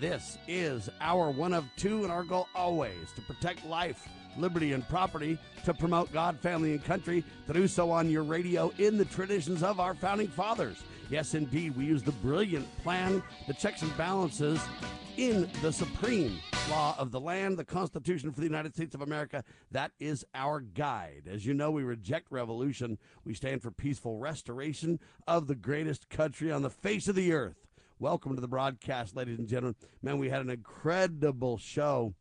This is our one of two, and our goal always to protect life, liberty, and property, to promote God, family, and country, to do so on your radio in the traditions of our founding fathers. Yes, indeed, we use the brilliant plan, the checks and balances in the supreme law of the land, the Constitution for the United States of America. That is our guide. As you know, we reject revolution. We stand for peaceful restoration of the greatest country on the face of the earth. Welcome to the broadcast, ladies and gentlemen. Man, we had an incredible show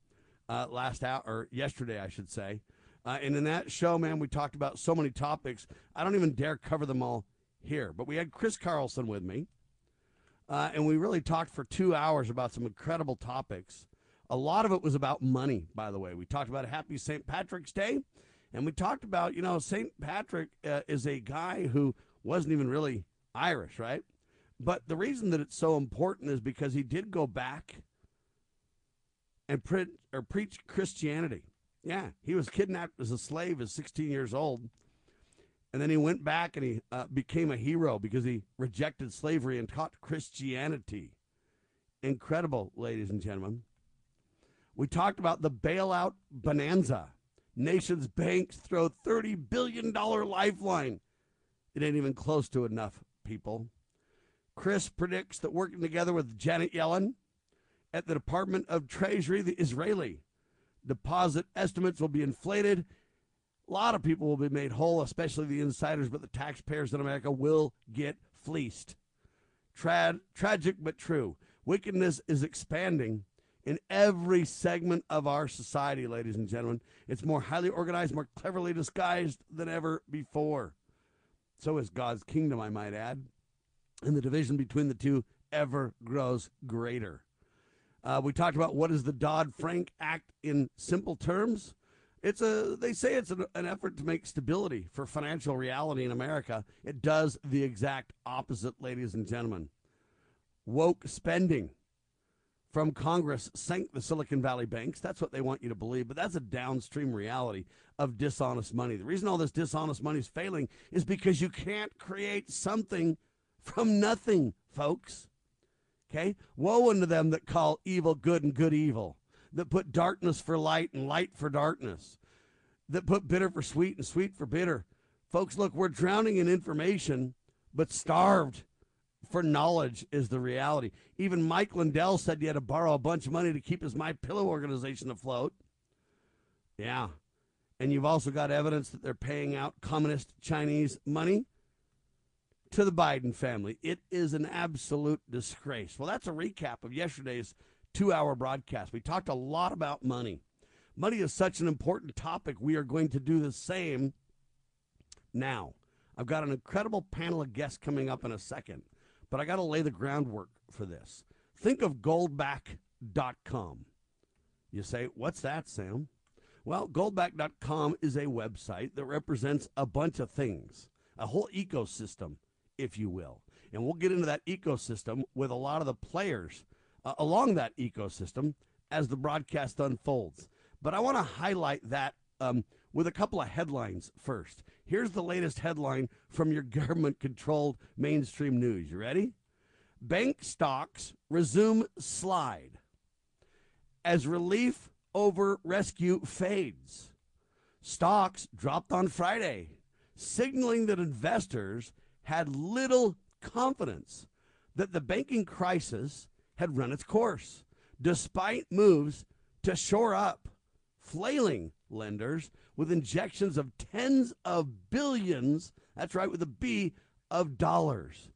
uh, last hour, or yesterday, I should say. Uh, and in that show, man, we talked about so many topics. I don't even dare cover them all here. But we had Chris Carlson with me. Uh, and we really talked for two hours about some incredible topics. A lot of it was about money, by the way. We talked about Happy St. Patrick's Day, and we talked about, you know, St. Patrick uh, is a guy who wasn't even really Irish, right? But the reason that it's so important is because he did go back and pre- or preach Christianity. Yeah, he was kidnapped as a slave at 16 years old and then he went back and he uh, became a hero because he rejected slavery and taught Christianity. Incredible, ladies and gentlemen. We talked about the bailout bonanza. Nations banks throw $30 billion lifeline. It ain't even close to enough, people. Chris predicts that working together with Janet Yellen at the Department of Treasury, the Israeli deposit estimates will be inflated a lot of people will be made whole, especially the insiders, but the taxpayers in America will get fleeced. Tra- tragic but true. Wickedness is expanding in every segment of our society, ladies and gentlemen. It's more highly organized, more cleverly disguised than ever before. So is God's kingdom, I might add. And the division between the two ever grows greater. Uh, we talked about what is the Dodd Frank Act in simple terms. It's a they say it's an, an, effort to make stability for financial reality in America. It does the exact opposite, ladies and gentlemen. Woke spending from Congress sank the Silicon Valley banks. That's what they want you to believe, but that's a downstream reality of dishonest money. The reason all this dishonest money is failing is because you can't create something from nothing, folks. Okay? Woe unto them that call evil good and good evil that put darkness for light and light for darkness, that put bitter for sweet and sweet for bitter. Folks, look, we're drowning in information, but starved for knowledge is the reality. Even Mike Lindell said he had to borrow a bunch of money to keep his My Pillow organization afloat. Yeah. And you've also got evidence that they're paying out communist Chinese money to the Biden family. It is an absolute disgrace. Well, that's a recap of yesterday's two hour broadcast. We talked a lot about money. Money is such an important topic. We are going to do the same now. I've got an incredible panel of guests coming up in a second, but I got to lay the groundwork for this. Think of goldback.com. You say, what's that, Sam? Well, goldback.com is a website that represents a bunch of things, a whole ecosystem, if you will. And we'll get into that ecosystem with a lot of the players uh, along that ecosystem as the broadcast unfolds. But I want to highlight that um, with a couple of headlines first. Here's the latest headline from your government controlled mainstream news. You ready? Bank stocks resume slide as relief over rescue fades. Stocks dropped on Friday, signaling that investors had little confidence that the banking crisis had run its course, despite moves to shore up, flailing lenders with injections of tens of billions, that's right, with a B, of dollars.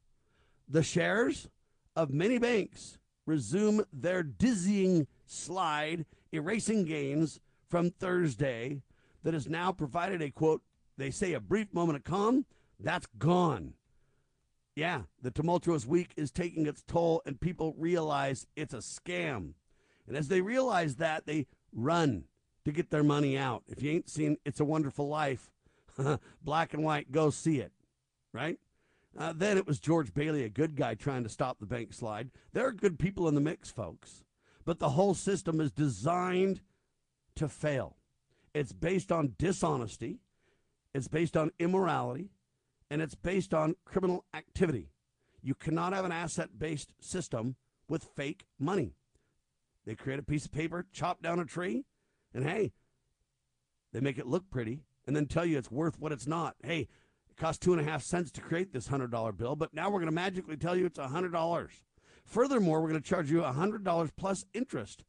The shares of many banks resume their dizzying slide, erasing gains from Thursday that has now provided a quote, they say a brief moment of calm, that's gone. Yeah, the tumultuous week is taking its toll, and people realize it's a scam. And as they realize that, they run to get their money out. If you ain't seen It's a Wonderful Life, black and white, go see it, right? Uh, then it was George Bailey, a good guy, trying to stop the bank slide. There are good people in the mix, folks, but the whole system is designed to fail. It's based on dishonesty, it's based on immorality, and it's based on criminal activity. You cannot have an asset based system with fake money. They create a piece of paper, chop down a tree, and hey, they make it look pretty and then tell you it's worth what it's not. Hey, it cost two and a half cents to create this hundred dollar bill, but now we're going to magically tell you it's a hundred dollars. Furthermore, we're going to charge you a hundred dollars plus interest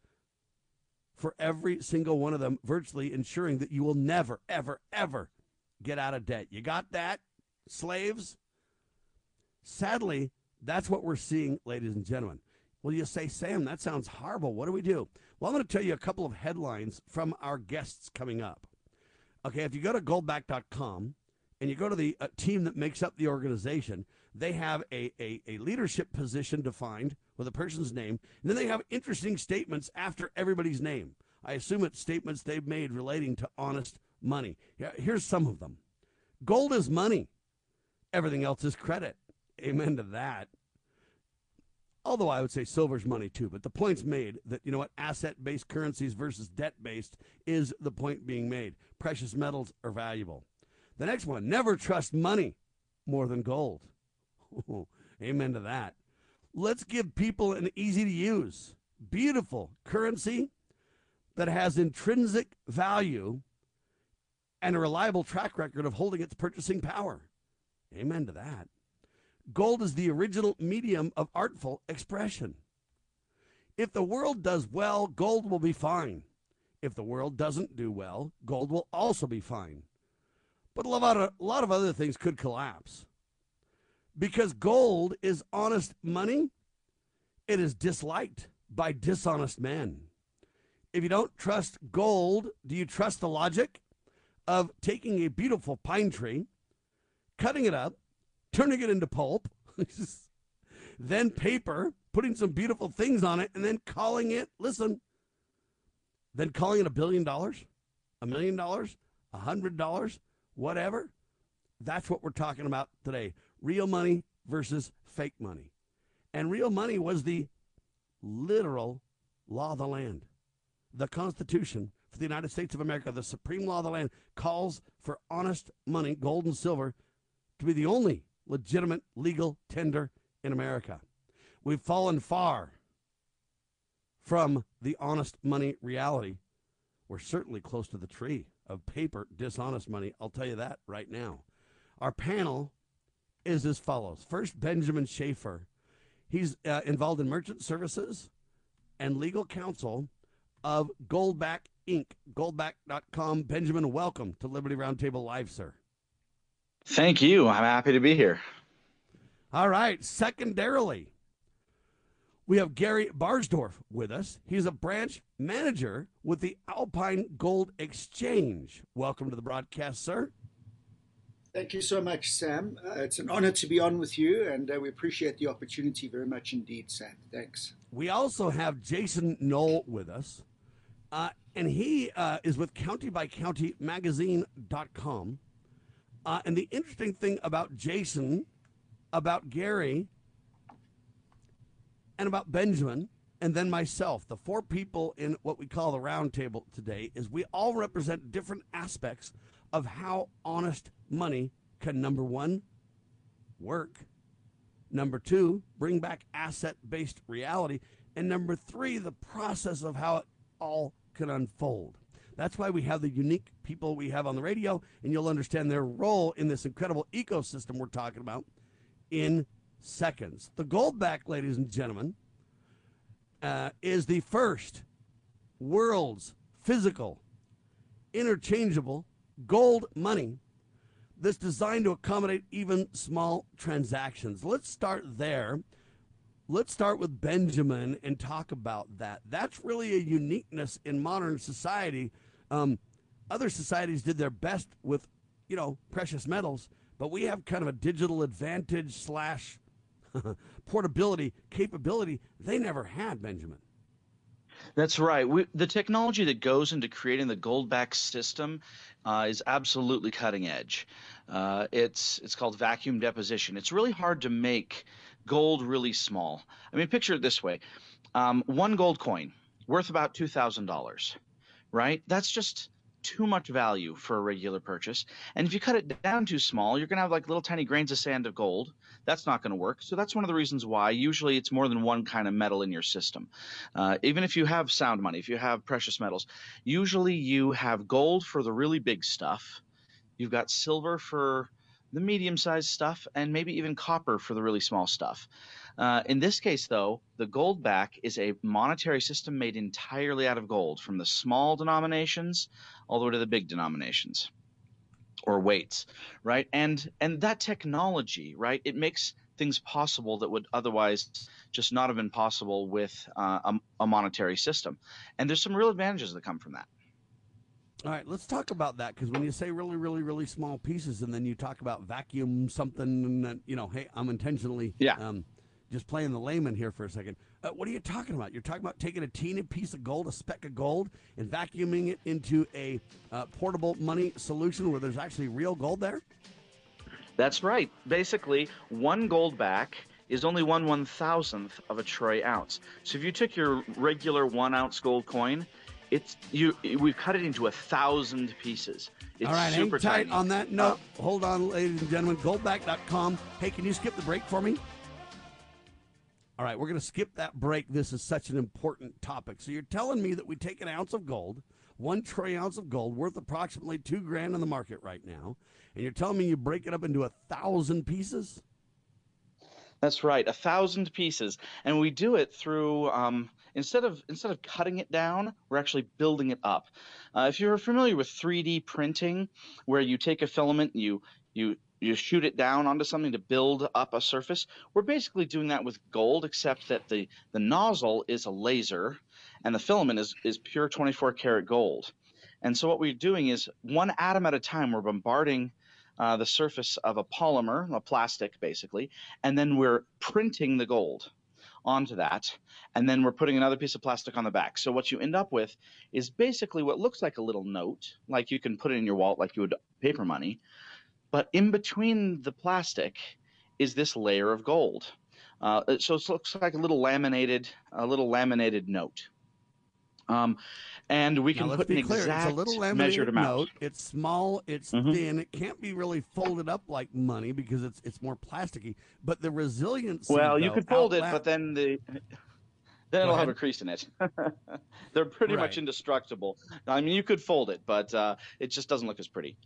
for every single one of them, virtually ensuring that you will never, ever, ever get out of debt. You got that, slaves? Sadly, that's what we're seeing, ladies and gentlemen. Well, you say, Sam, that sounds horrible. What do we do? Well, I'm going to tell you a couple of headlines from our guests coming up. Okay, if you go to goldback.com and you go to the uh, team that makes up the organization, they have a, a, a leadership position defined with a person's name, and then they have interesting statements after everybody's name. I assume it's statements they've made relating to honest money. Here's some of them Gold is money, everything else is credit. Amen to that. Although I would say silver's money too, but the point's made that, you know what, asset based currencies versus debt based is the point being made. Precious metals are valuable. The next one never trust money more than gold. amen to that. Let's give people an easy to use, beautiful currency that has intrinsic value and a reliable track record of holding its purchasing power. Amen to that. Gold is the original medium of artful expression. If the world does well, gold will be fine. If the world doesn't do well, gold will also be fine. But a lot of, a lot of other things could collapse. Because gold is honest money, it is disliked by dishonest men. If you don't trust gold, do you trust the logic of taking a beautiful pine tree, cutting it up, turning it into pulp, then paper, putting some beautiful things on it, and then calling it, listen, then calling it a billion dollars, a million dollars, a hundred dollars, whatever? That's what we're talking about today. Real money versus fake money. And real money was the literal law of the land. The Constitution for the United States of America, the supreme law of the land, calls for honest money, gold and silver, to be the only legitimate legal tender in America. We've fallen far from the honest money reality. We're certainly close to the tree of paper dishonest money. I'll tell you that right now. Our panel is as follows. First, Benjamin Shafer. He's uh, involved in merchant services and legal counsel of Goldback Inc., goldback.com. Benjamin, welcome to Liberty Roundtable Live, sir. Thank you. I'm happy to be here. All right. Secondarily, we have Gary Barsdorf with us. He's a branch manager with the Alpine Gold Exchange. Welcome to the broadcast, sir. Thank you so much, Sam. Uh, it's an honor to be on with you, and uh, we appreciate the opportunity very much indeed, Sam. Thanks. We also have Jason Knoll with us, uh, and he uh, is with countybycountymagazine.com. Uh, and the interesting thing about Jason, about Gary, and about Benjamin, and then myself, the four people in what we call the roundtable today, is we all represent different aspects of how honest money can, number one, work, number two, bring back asset based reality, and number three, the process of how it all can unfold. That's why we have the unique people we have on the radio, and you'll understand their role in this incredible ecosystem we're talking about in seconds. The Goldback, ladies and gentlemen, uh, is the first world's physical, interchangeable gold money that's designed to accommodate even small transactions. Let's start there. Let's start with Benjamin and talk about that. That's really a uniqueness in modern society um, other societies did their best with, you know, precious metals, but we have kind of a digital advantage slash portability capability they never had, Benjamin. That's right. We, the technology that goes into creating the Goldback system uh, is absolutely cutting edge. Uh, it's it's called vacuum deposition. It's really hard to make gold really small. I mean, picture it this way: um, one gold coin worth about two thousand dollars, right? That's just too much value for a regular purchase. And if you cut it down too small, you're going to have like little tiny grains of sand of gold. That's not going to work. So that's one of the reasons why usually it's more than one kind of metal in your system. Uh, even if you have sound money, if you have precious metals, usually you have gold for the really big stuff. You've got silver for the medium sized stuff, and maybe even copper for the really small stuff. Uh, in this case, though, the gold back is a monetary system made entirely out of gold, from the small denominations all the way to the big denominations or weights, right? And and that technology, right? It makes things possible that would otherwise just not have been possible with uh, a, a monetary system. And there's some real advantages that come from that. All right, let's talk about that because when you say really, really, really small pieces, and then you talk about vacuum something, that you know, hey, I'm intentionally yeah. Um, just playing the layman here for a second. Uh, what are you talking about? You're talking about taking a teeny piece of gold, a speck of gold, and vacuuming it into a uh, portable money solution where there's actually real gold there? That's right. Basically, one gold back is only one one thousandth of a troy ounce. So if you took your regular one ounce gold coin, it's you. We've cut it into a thousand pieces. It's All right, super hang tight tiny. on that note. Uh, Hold on, ladies and gentlemen. Goldback.com. Hey, can you skip the break for me? All right, we're going to skip that break. This is such an important topic. So you're telling me that we take an ounce of gold, one troy ounce of gold, worth approximately two grand in the market right now, and you're telling me you break it up into a thousand pieces? That's right, a thousand pieces, and we do it through um, instead of instead of cutting it down, we're actually building it up. Uh, if you're familiar with 3D printing, where you take a filament, you you you shoot it down onto something to build up a surface. We're basically doing that with gold, except that the, the nozzle is a laser and the filament is, is pure 24 karat gold. And so what we're doing is one atom at a time, we're bombarding uh, the surface of a polymer, a plastic basically, and then we're printing the gold onto that. And then we're putting another piece of plastic on the back. So what you end up with is basically what looks like a little note, like you can put it in your wallet like you would paper money, but in between the plastic is this layer of gold. Uh, so it looks like a little laminated, a little laminated note. Um, and we can now, put an exact it's a little laminated measured amount. Note. It's small, it's mm-hmm. thin. It can't be really folded up like money because it's it's more plasticky. But the resilience. Well, though, you could fold outla- it, but then the then it'll have a crease in it. They're pretty right. much indestructible. I mean, you could fold it, but uh, it just doesn't look as pretty.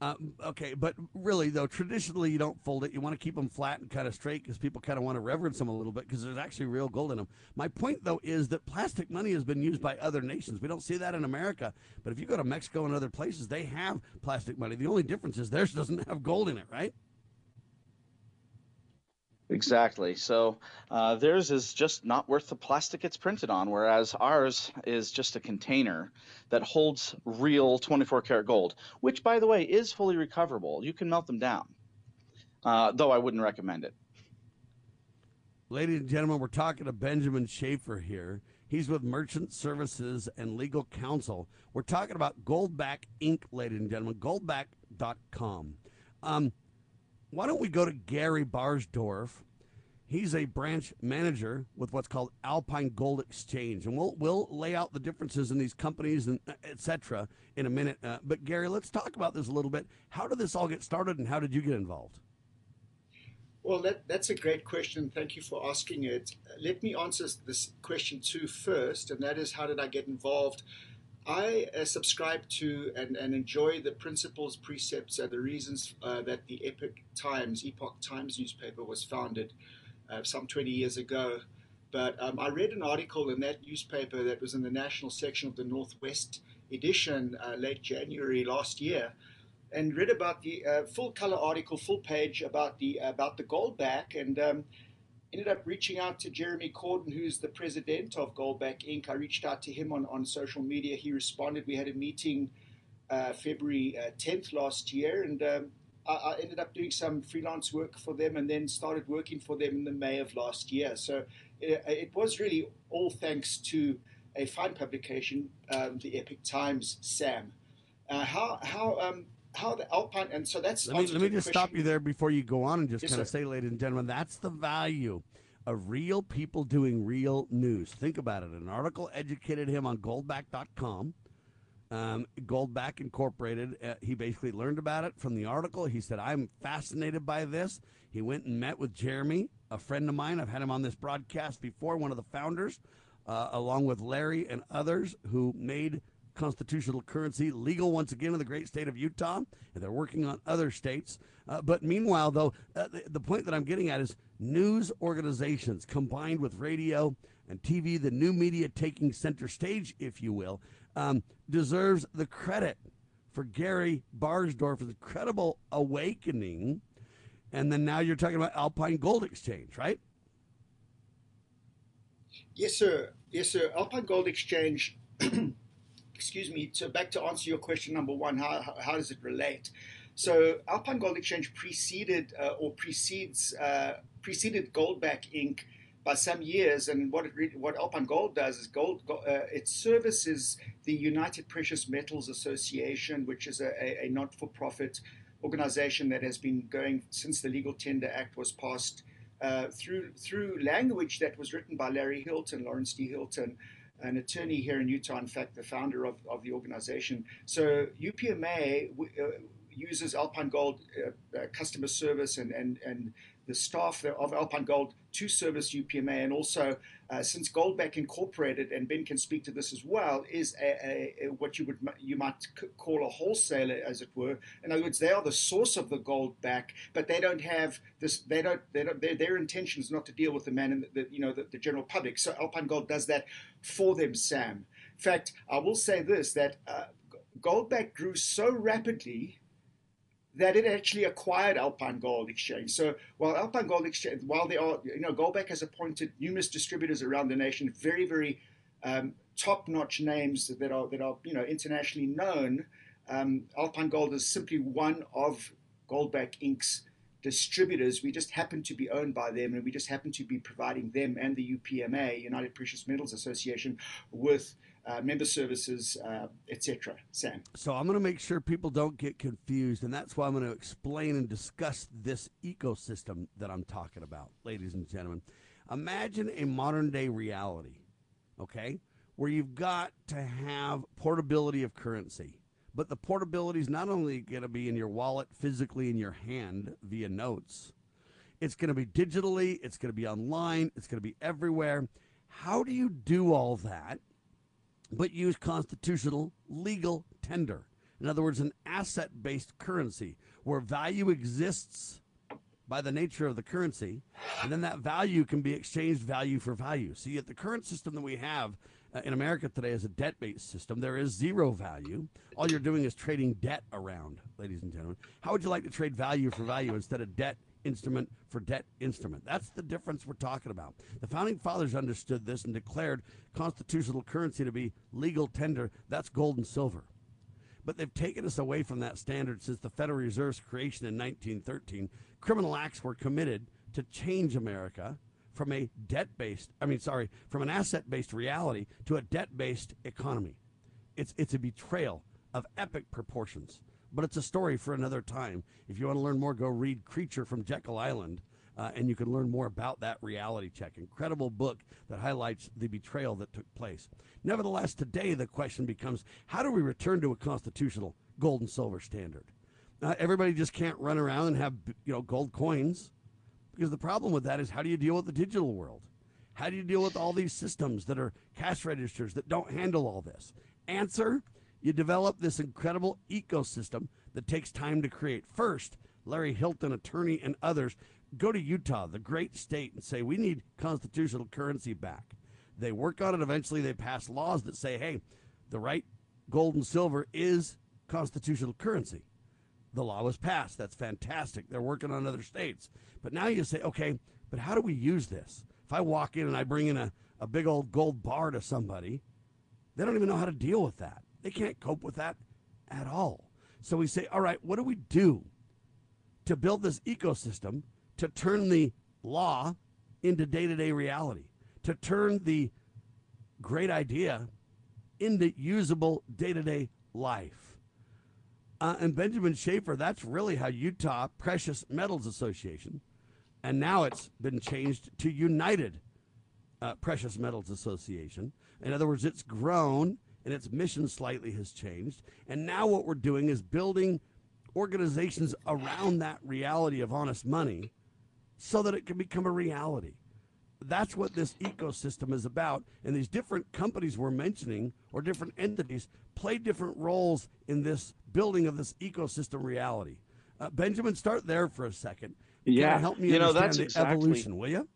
Uh, okay, but really though, traditionally you don't fold it. You want to keep them flat and kind of straight because people kind of want to reverence them a little bit because there's actually real gold in them. My point though is that plastic money has been used by other nations. We don't see that in America, but if you go to Mexico and other places, they have plastic money. The only difference is theirs doesn't have gold in it, right? Exactly. So uh, theirs is just not worth the plastic it's printed on, whereas ours is just a container that holds real 24 karat gold, which, by the way, is fully recoverable. You can melt them down, uh, though I wouldn't recommend it. Ladies and gentlemen, we're talking to Benjamin Shafer here. He's with Merchant Services and Legal Counsel. We're talking about Goldback Inc., ladies and gentlemen, goldback.com. Um, why don't we go to Gary Barsdorf? He's a branch manager with what's called Alpine Gold Exchange, and we'll we'll lay out the differences in these companies and uh, etc. in a minute. Uh, but Gary, let's talk about this a little bit. How did this all get started, and how did you get involved? Well, that, that's a great question. Thank you for asking it. Let me answer this question too first, and that is how did I get involved? I uh, subscribe to and, and enjoy the principles, precepts, and the reasons uh, that the Epoch Times, Epoch Times newspaper was founded uh, some 20 years ago. But um, I read an article in that newspaper that was in the national section of the Northwest edition uh, late January last year, and read about the uh, full color article, full page about the about the goldback, and um, ended up reaching out to Jeremy Cordon, who's the president of Goldback Inc. I reached out to him on, on social media. He responded. We had a meeting uh, February uh, 10th last year, and um, I, I, ended up doing some freelance work for them and then started working for them in the May of last year. So it, it was really all thanks to a fine publication, um, the Epoch Times, Sam. Uh, how how um, how the Alpine and so that's let me, let me just question. stop you there before you go on and just Yes, kind of say, ladies and gentlemen, that's the value of real people doing real news. Think about it. An article educated him on goldback.com. Um, Goldback Incorporated, uh, he basically learned about it from the article. He said, I'm fascinated by this. He went and met with Jeremy, a friend of mine. I've had him on this broadcast before, one of the founders, uh, along with Larry and others who made constitutional currency legal once again in the great state of Utah, and they're working on other states. Uh, but meanwhile, though, uh, the, the point that I'm getting at is news organizations combined with radio and TV, the new media taking center stage, if you will, um, deserves the credit for Gary Barsdorf's incredible awakening. And then now you're talking about Alpine Gold Exchange, right? Yes, sir. Yes, sir. Alpine Gold Exchange. excuse me. So back to answer your question number one, how how, does it relate? So Alpine Gold Exchange preceded uh, or precedes uh, preceded Goldback Inc. by some years, and what it re- what Alpine Gold does is gold go- uh, it services the United Precious Metals Association, which is a, a, a not-for-profit organization that has been going since the Legal Tender Act was passed uh, through through language that was written by Larry Hilton, Lawrence D. Hilton, an attorney here in Utah, in fact, the founder of, of the organization. So UPMA uh, uses Alpine Gold uh, uh, customer service and, and, and the staff of Alpine Gold to service UPMA, and also uh, since Goldback Incorporated, and Ben can speak to this as well, is a, a, a, what you would you might call a wholesaler, as it were. In other words, they are the source of the gold back, but they don't have this. They don't. They don't. Their, their intention is not to deal with the man in the, the you know the, the general public. So Alpine Gold does that for them, Sam. In fact, I will say this: that uh, Goldback grew so rapidly that it actually acquired Alpine Gold Exchange. So while Alpine Gold Exchange, while they are, you know, Goldback has appointed numerous distributors around the nation, very, very um, top-notch names that are that are you know internationally known. Um, Alpine Gold is simply one of Goldback Inc.'s distributors. We just happen to be owned by them, and we just happen to be providing them and the UPMA, United Precious Metals Association, with uh, member services, uh, etc. Sam. So I'm going to make sure people don't get confused, and that's why I'm going to explain and discuss this ecosystem that I'm talking about, ladies and gentlemen. Imagine a modern day reality, okay, where you've got to have portability of currency. But the portability is not only going to be in your wallet, physically in your hand via notes, it's going to be digitally, it's going to be online, it's going to be everywhere. How do you do all that? But use constitutional legal tender. In other words, an asset based currency where value exists by the nature of the currency, and then that value can be exchanged value for value. See, at the current system that we have uh, in America today is a debt based system. There is zero value. All you're doing is trading debt around, ladies and gentlemen. How would you like to trade value for value instead of debt instrument for debt instrument. That's the difference we're talking about. The founding fathers understood this and declared constitutional currency to be legal tender. That's gold and silver. But they've taken us away from that standard since the Federal Reserve's creation in 1913. Criminal acts were committed to change America from a debt based, I mean, sorry, from an asset based reality to a debt based economy. It's, it's a betrayal of epic proportions but it's a story for another time. If you want to learn more, go read Creature from Jekyll Island, uh, and you can learn more about that reality check. Incredible book that highlights the betrayal that took place. Nevertheless, today the question becomes how do we return to a constitutional gold and silver standard? Uh, everybody just can't run around and have you know gold coins because the problem with that is how do you deal with the digital world? How do you deal with all these systems that are cash registers that don't handle all this? Answer you develop this incredible ecosystem that takes time to create. First, Larry Hilton, attorney, and others go to Utah, the great state, and say, We need constitutional currency back. They work on it. Eventually, they pass laws that say, Hey, the right gold and silver is constitutional currency. The law was passed. That's fantastic. They're working on other states. But now you say, Okay, but how do we use this? If I walk in and I bring in a, a big old gold bar to somebody, they don't even know how to deal with that. They can't cope with that at all. So we say, all right, what do we do to build this ecosystem to turn the law into day to day reality, to turn the great idea into usable day to day life. Uh, and Benjamin Shafer, that's really how Utah Precious Metals Association, and now it's been changed to United uh, Precious Metals Association. In other words, it's grown and its mission slightly has changed. And now what we're doing is building organizations around that reality of honest money so that it can become a reality. That's what this ecosystem is about. And these different companies we're mentioning or different entities play different roles in this building of this ecosystem reality. Uh, Benjamin, start there for a second. Yeah, help me you know understand that's the exactly evolution, will you?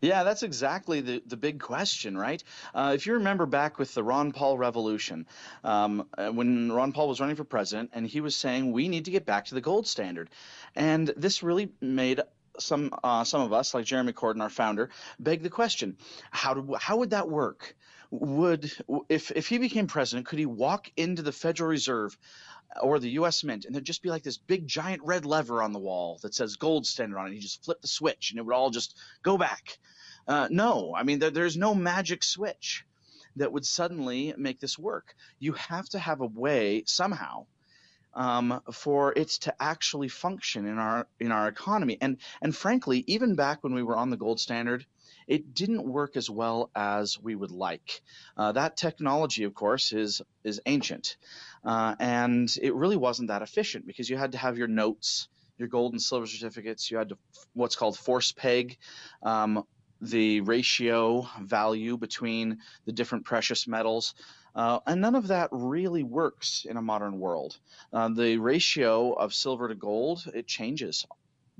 Yeah, that's exactly the, the big question, right? Uh, if you remember back with the Ron Paul revolution, um, uh, when Ron Paul was running for president, and he was saying we need to get back to the gold standard, and this really made some uh, some of us, like Jeremy Cordon, our founder, beg the question: how do how would that work? Would if if he became president, could he walk into the Federal Reserve? Or the U.S. Mint, and there'd just be like this big giant red lever on the wall that says gold standard on it. You just flip the switch, and it would all just go back. Uh, no, I mean there, there's no magic switch that would suddenly make this work. You have to have a way somehow um, for it to actually function in our in our economy. And and frankly, even back when we were on the gold standard, it didn't work as well as we would like. Uh, that technology, of course, is is ancient, uh, and it really wasn't that efficient because you had to have your notes, your gold and silver certificates. You had to what's called force peg. Um, the ratio value between the different precious metals. Uh, and none of that really works in a modern world. Uh, the ratio of silver to gold, it changes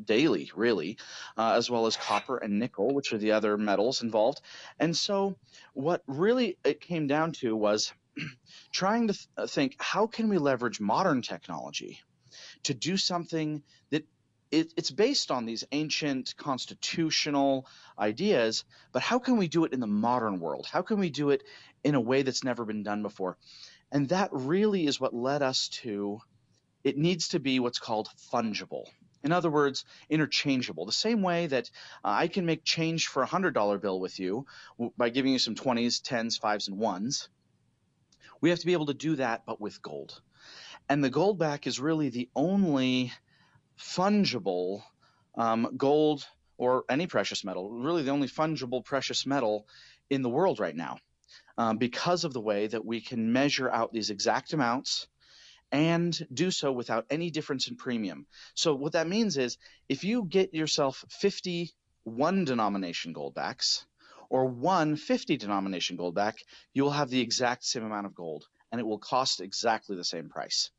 daily, really, uh, as well as copper and nickel, which are the other metals involved. And so, what really it came down to was trying to th- uh, think how can we leverage modern technology to do something that it, it's based on these ancient constitutional ideas, but how can we do it in the modern world? How can we do it in a way that's never been done before? And that really is what led us to it needs to be what's called fungible. In other words, interchangeable. The same way that uh, I can make change for a $100 bill with you by giving you some 20s, 10s, 5s, and 1s, we have to be able to do that, but with gold. And the gold back is really the only fungible um, gold or any precious metal, really the only fungible precious metal in the world right now, um, because of the way that we can measure out these exact amounts and do so without any difference in premium. So what that means is if you get yourself 51 denomination goldbacks or one 50 denomination goldback, you will have the exact same amount of gold and it will cost exactly the same price.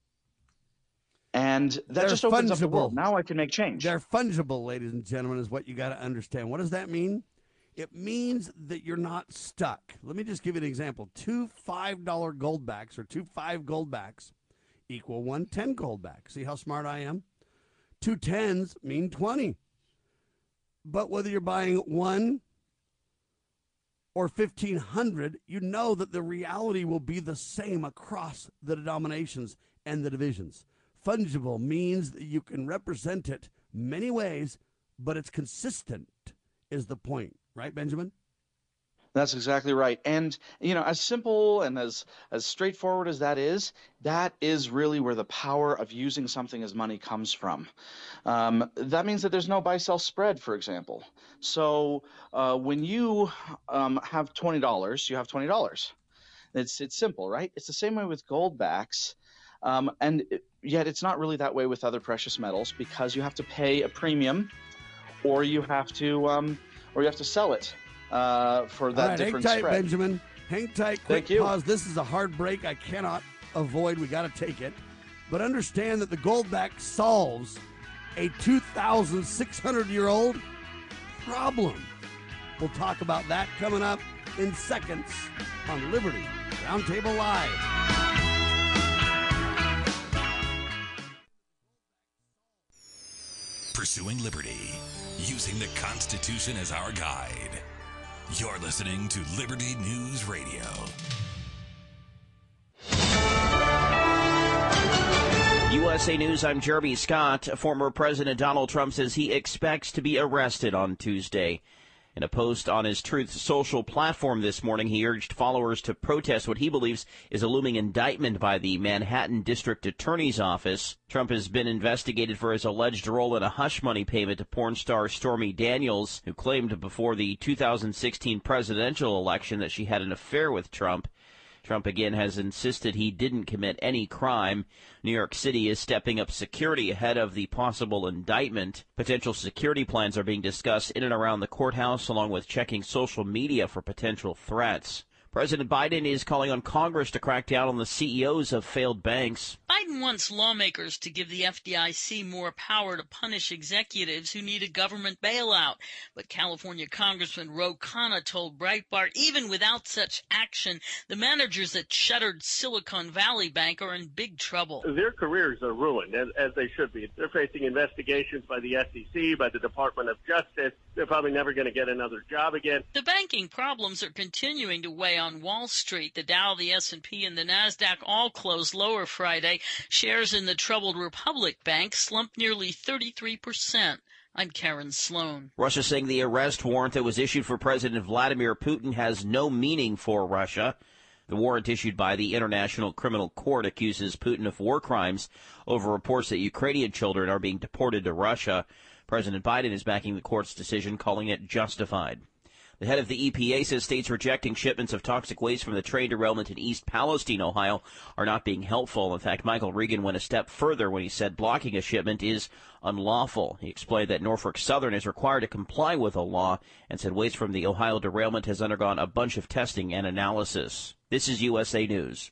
And that They're just opens up the world. Now I can make change. They're fungible, ladies and gentlemen, is what you got to understand. What does that mean? It means that you're not stuck. Let me just give you an example. Two $5 goldbacks or two five goldbacks equal one 10 goldback. See how smart I am? Two tens mean 20. But whether you're buying one or 1500, you know that the reality will be the same across the denominations and the divisions. Fungible means that you can represent it many ways, but it's consistent, is the point, right, Benjamin? That's exactly right. And you know, as simple and as as straightforward as that is, that is really where the power of using something as money comes from. Um, that means that there's no buy-sell spread, for example. So uh, when you um, have twenty dollars, you have twenty dollars. It's it's simple, right? It's the same way with gold backs. Um, and yet it's not really that way with other precious metals because you have to pay a premium, or you have to um, or you have to sell it uh, for that All right, hang tight, spread. Benjamin. Hang tight. Quick Thank you. pause. This is a hard break. I cannot avoid. We got to take it. But understand that the Goldback solves a 2,600 year old problem. We'll talk about that coming up in seconds on Liberty Roundtable Live. Pursuing liberty, using the Constitution as our guide. You're listening to Liberty News Radio. USA News, I'm Jeremy Scott. Former President Donald Trump says he expects to be arrested on Tuesday. In a post on his Truth Social platform this morning, he urged followers to protest what he believes is a looming indictment by the Manhattan District Attorney's Office. Trump has been investigated for his alleged role in a hush money payment to porn star Stormy Daniels, who claimed before the 2016 presidential election that she had an affair with Trump. Trump again has insisted he didn't commit any crime. New York City is stepping up security ahead of the possible indictment. Potential security plans are being discussed in and around the courthouse, along with checking social media for potential threats. President Biden is calling on Congress to crack down on the CEOs of failed banks. Biden wants lawmakers to give the FDIC more power to punish executives who need a government bailout. But California Congressman Ro Khanna told Breitbart even without such action, the managers at shuttered Silicon Valley Bank are in big trouble. Their careers are ruined, as, as they should be. They're facing investigations by the SEC, by the Department of Justice. They're probably never going to get another job again. The banking problems are continuing to weigh on Wall Street. The Dow, the S&P, and the Nasdaq all closed lower Friday. Shares in the troubled Republic Bank slumped nearly 33%. I'm Karen Sloan. Russia saying the arrest warrant that was issued for President Vladimir Putin has no meaning for Russia. The warrant issued by the International Criminal Court accuses Putin of war crimes over reports that Ukrainian children are being deported to Russia. President Biden is backing the court's decision, calling it justified. The head of the EPA says states rejecting shipments of toxic waste from the train derailment in East Palestine, Ohio, are not being helpful. In fact, Michael Regan went a step further when he said blocking a shipment is unlawful. He explained that Norfolk Southern is required to comply with a law and said waste from the Ohio derailment has undergone a bunch of testing and analysis. This is USA News.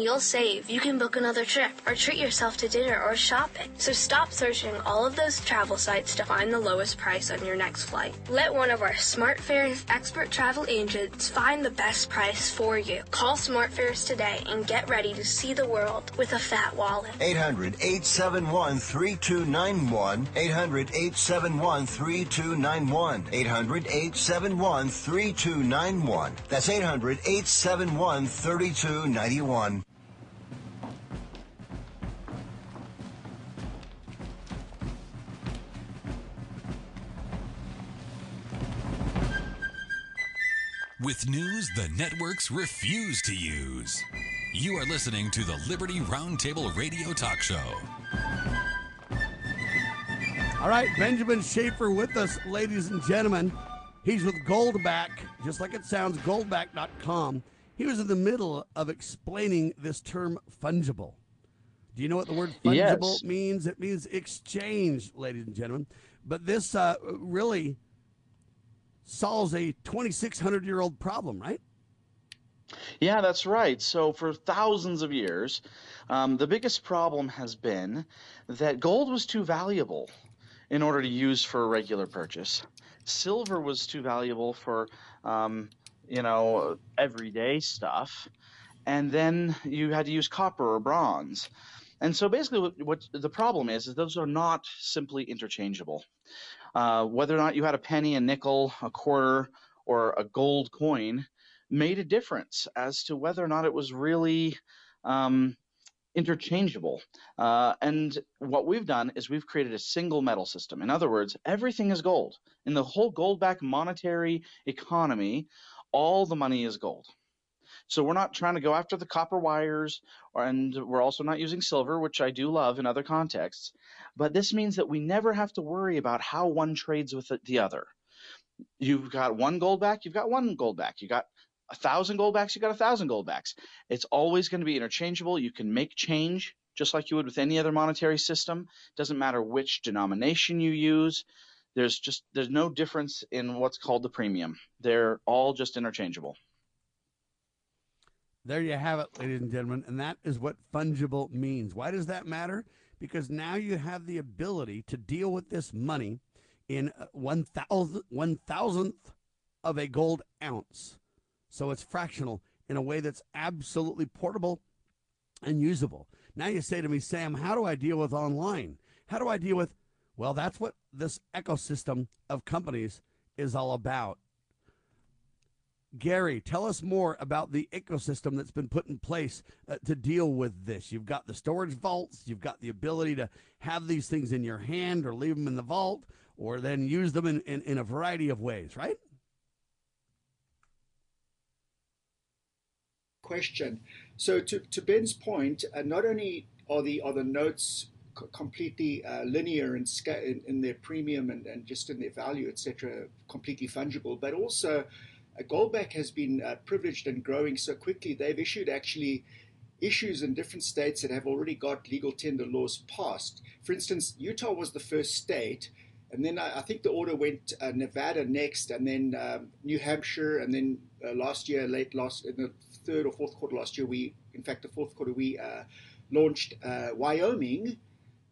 you'll save, you can book another trip or treat yourself to dinner or shopping. So stop searching all of those travel sites to find the lowest price on your next flight. Let one of our SmartFares expert travel agents find the best price for you. Call SmartFares today and get ready to see the world with a fat wallet. 800 871 3291. 800 871 3291. 800 871 3291. That's 800 871 3291. With news the networks refuse to use. You are listening to the Liberty Roundtable Radio Talk Show. All right, Benjamin Shafer with us, ladies and gentlemen. He's with Goldback, just like it sounds, goldback.com. He was in the middle of explaining this term fungible. Do you know what the word fungible Yes. means? It means exchange, ladies and gentlemen. But this uh, really solves a 2,600 year old problem, right? Yeah, that's right. So, for thousands of years, um, the biggest problem has been that gold was too valuable in order to use for a regular purchase. Silver was too valuable for, um, you know, everyday stuff. And then you had to use copper or bronze. And so basically, what, what the problem is, is those are not simply interchangeable. Uh, whether or not you had a penny, a nickel, a quarter, or a gold coin made a difference as to whether or not it was really um, interchangeable. Uh, and what we've done is we've created a single metal system. In other words, everything is gold. In the whole gold backed monetary economy, all the money is gold. So we're not trying to go after the copper wires, and we're also not using silver, which I do love in other contexts. But this means that we never have to worry about how one trades with the- the other. You've got one gold back, you've got one gold back. You got a thousand gold backs, you got a thousand gold backs. It's always going to be interchangeable. You can make change just like you would with any other monetary system. Doesn't matter which denomination you use. There's just there's no difference in what's called the premium. They're all just interchangeable. There you have it, ladies and gentlemen. And that is what fungible means. Why does that matter? Because now you have the ability to deal with this money in uh, one thousand one thousandth of a gold ounce. So it's fractional in a way that's absolutely portable and usable. Now you say to me, Sam, how do I deal with online? How do I deal with, well, that's what this ecosystem of companies is all about. Gary, tell us more about the ecosystem that's been put in place uh, to deal with this. You've got the storage vaults, you've got the ability to have these things in your hand or leave them in the vault or then use them in, in, in a variety of ways, right? Question. So, to, to Ben's point, uh, not only are the, are the notes c- completely uh, linear in, in, in, their premium and, and just in their value, etc., completely fungible, but also Goldback has been uh, privileged and growing so quickly. They've issued actually issues in different states that have already got legal tender laws passed. For instance, Utah was the first state, and then I, I think the order went uh, Nevada next, and then um, New Hampshire, and then uh, last year, late last in the third or fourth quarter last year, we, in fact, the fourth quarter, we uh, launched uh, Wyoming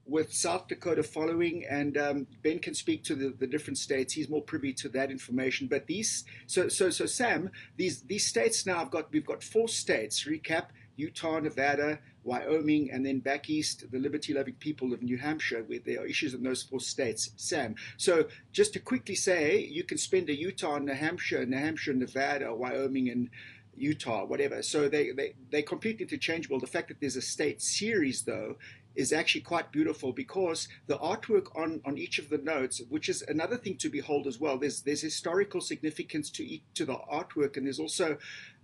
with South Dakota following, and um, Ben can speak to the, the different states. He's more privy to that information. But these, so so so Sam, these these states now I've got we've got four states. Recap: Utah, Nevada, Wyoming, and then back east, the liberty-loving people of New Hampshire, where there are issues in those four states. Sam, so just to quickly say, you can spend a Utah, New Hampshire, New Hampshire, Nevada, Wyoming, and Utah, whatever. So they, they, they're completely interchangeable. The fact that there's a state series, though, is actually quite beautiful because the artwork on, on each of the notes, which is another thing to behold as well, there's there's historical significance to each, to the artwork, and there's also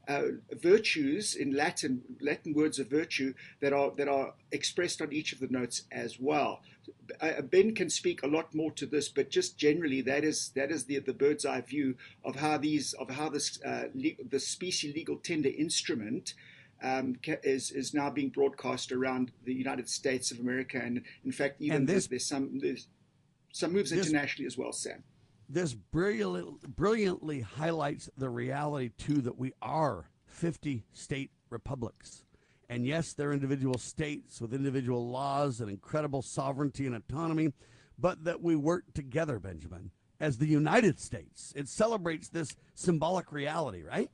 uh, virtues in Latin Latin words of virtue that are that are expressed on each of the notes as well. Uh, ben can speak a lot more to this, but just generally, that is that is the the bird's eye view of how these of how this uh, le- the specie legal tender instrument um, is is now being broadcast around the United States of America, and in fact, even this, there's, some there's some moves this, internationally as well, Sam. This brilliantly, brilliantly highlights the reality too that we are 50 state republics. And yes, they're individual states with individual laws and incredible sovereignty and autonomy, but that we work together, Benjamin, as the United States. It celebrates this symbolic reality, right?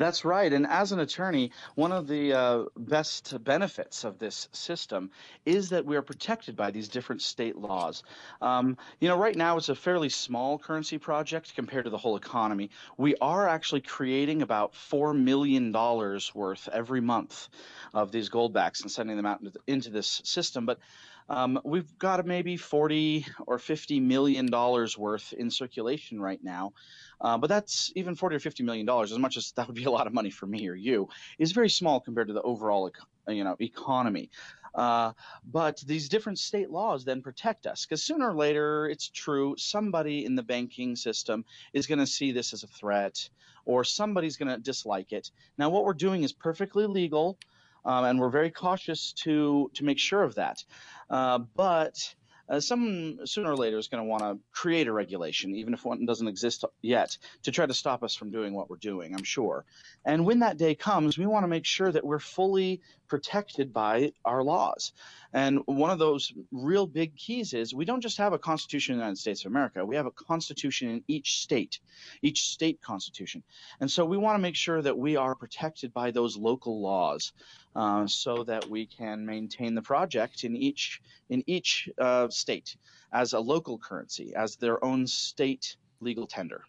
That's right. And as an attorney, one of the uh, best benefits of this system is that we are protected by these different state laws. Um, you know, right now it's a fairly small currency project compared to the whole economy. We are actually creating about $4 million worth every month of these goldbacks and sending them out into this system. But um, we've got maybe 40 or 50 million dollars worth in circulation right now. Uh, but that's even 40 or 50 million dollars, as much as that would be a lot of money for me or you, is very small compared to the overall, you know, economy. Uh, but these different state laws then protect us because sooner or later, it's true, somebody in the banking system is going to see this as a threat or somebody's going to dislike it. Now, what we're doing is perfectly legal. Um, and we're very cautious to to make sure of that. Uh, but uh, someone sooner or later is going to want to create a regulation, even if one doesn't exist yet, to try to stop us from doing what we're doing, I'm sure. And when that day comes, we want to make sure that we're fully protected by our laws. And one of those real big keys is we don't just have a constitution in the United States of America, we have a constitution in each state, each state constitution. And so we want to make sure that we are protected by those local laws uh, so that we can maintain the project in each in each uh, state as a local currency, as their own state legal tender.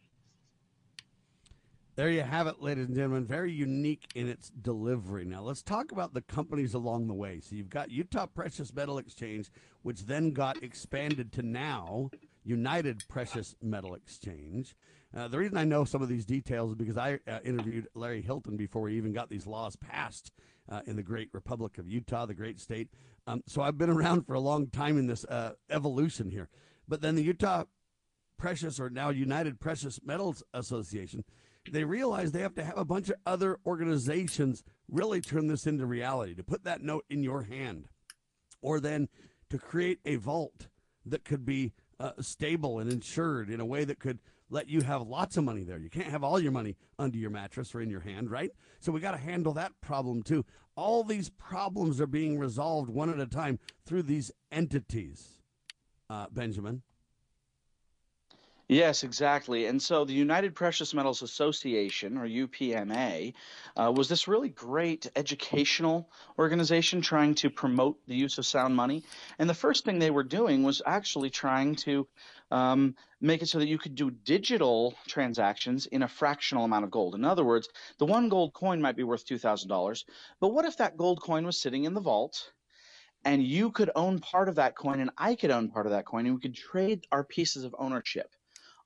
There you have it, ladies and gentlemen. Very unique in its delivery. Now, let's talk about the companies along the way. So, you've got Utah Precious Metal Exchange, which then got expanded to now United Precious Metal Exchange. Uh, the reason I know some of these details is because I uh, interviewed Larry Hilton before we even got these laws passed uh, in the great Republic of Utah, the great state. Um, so I've been around for a long time in this uh, evolution here. But then the Utah Precious, or now United Precious Metals Association, they realize they have to have a bunch of other organizations really turn this into reality, to put that note in your hand, or then to create a vault that could be uh, stable and insured in a way that could let you have lots of money there. You can't have all your money under your mattress or in your hand, right? So we got to handle that problem too. All these problems are being resolved one at a time through these entities. Uh, Benjamin. Yes, exactly. And so the United Precious Metals Association, or UPMA, uh, was this really great educational organization trying to promote the use of sound money. And the first thing they were doing was actually trying to um, make it so that you could do digital transactions in a fractional amount of gold. In other words, the one gold coin might be worth $2,000, but what if that gold coin was sitting in the vault? And you could own part of that coin, and I could own part of that coin, and we could trade our pieces of ownership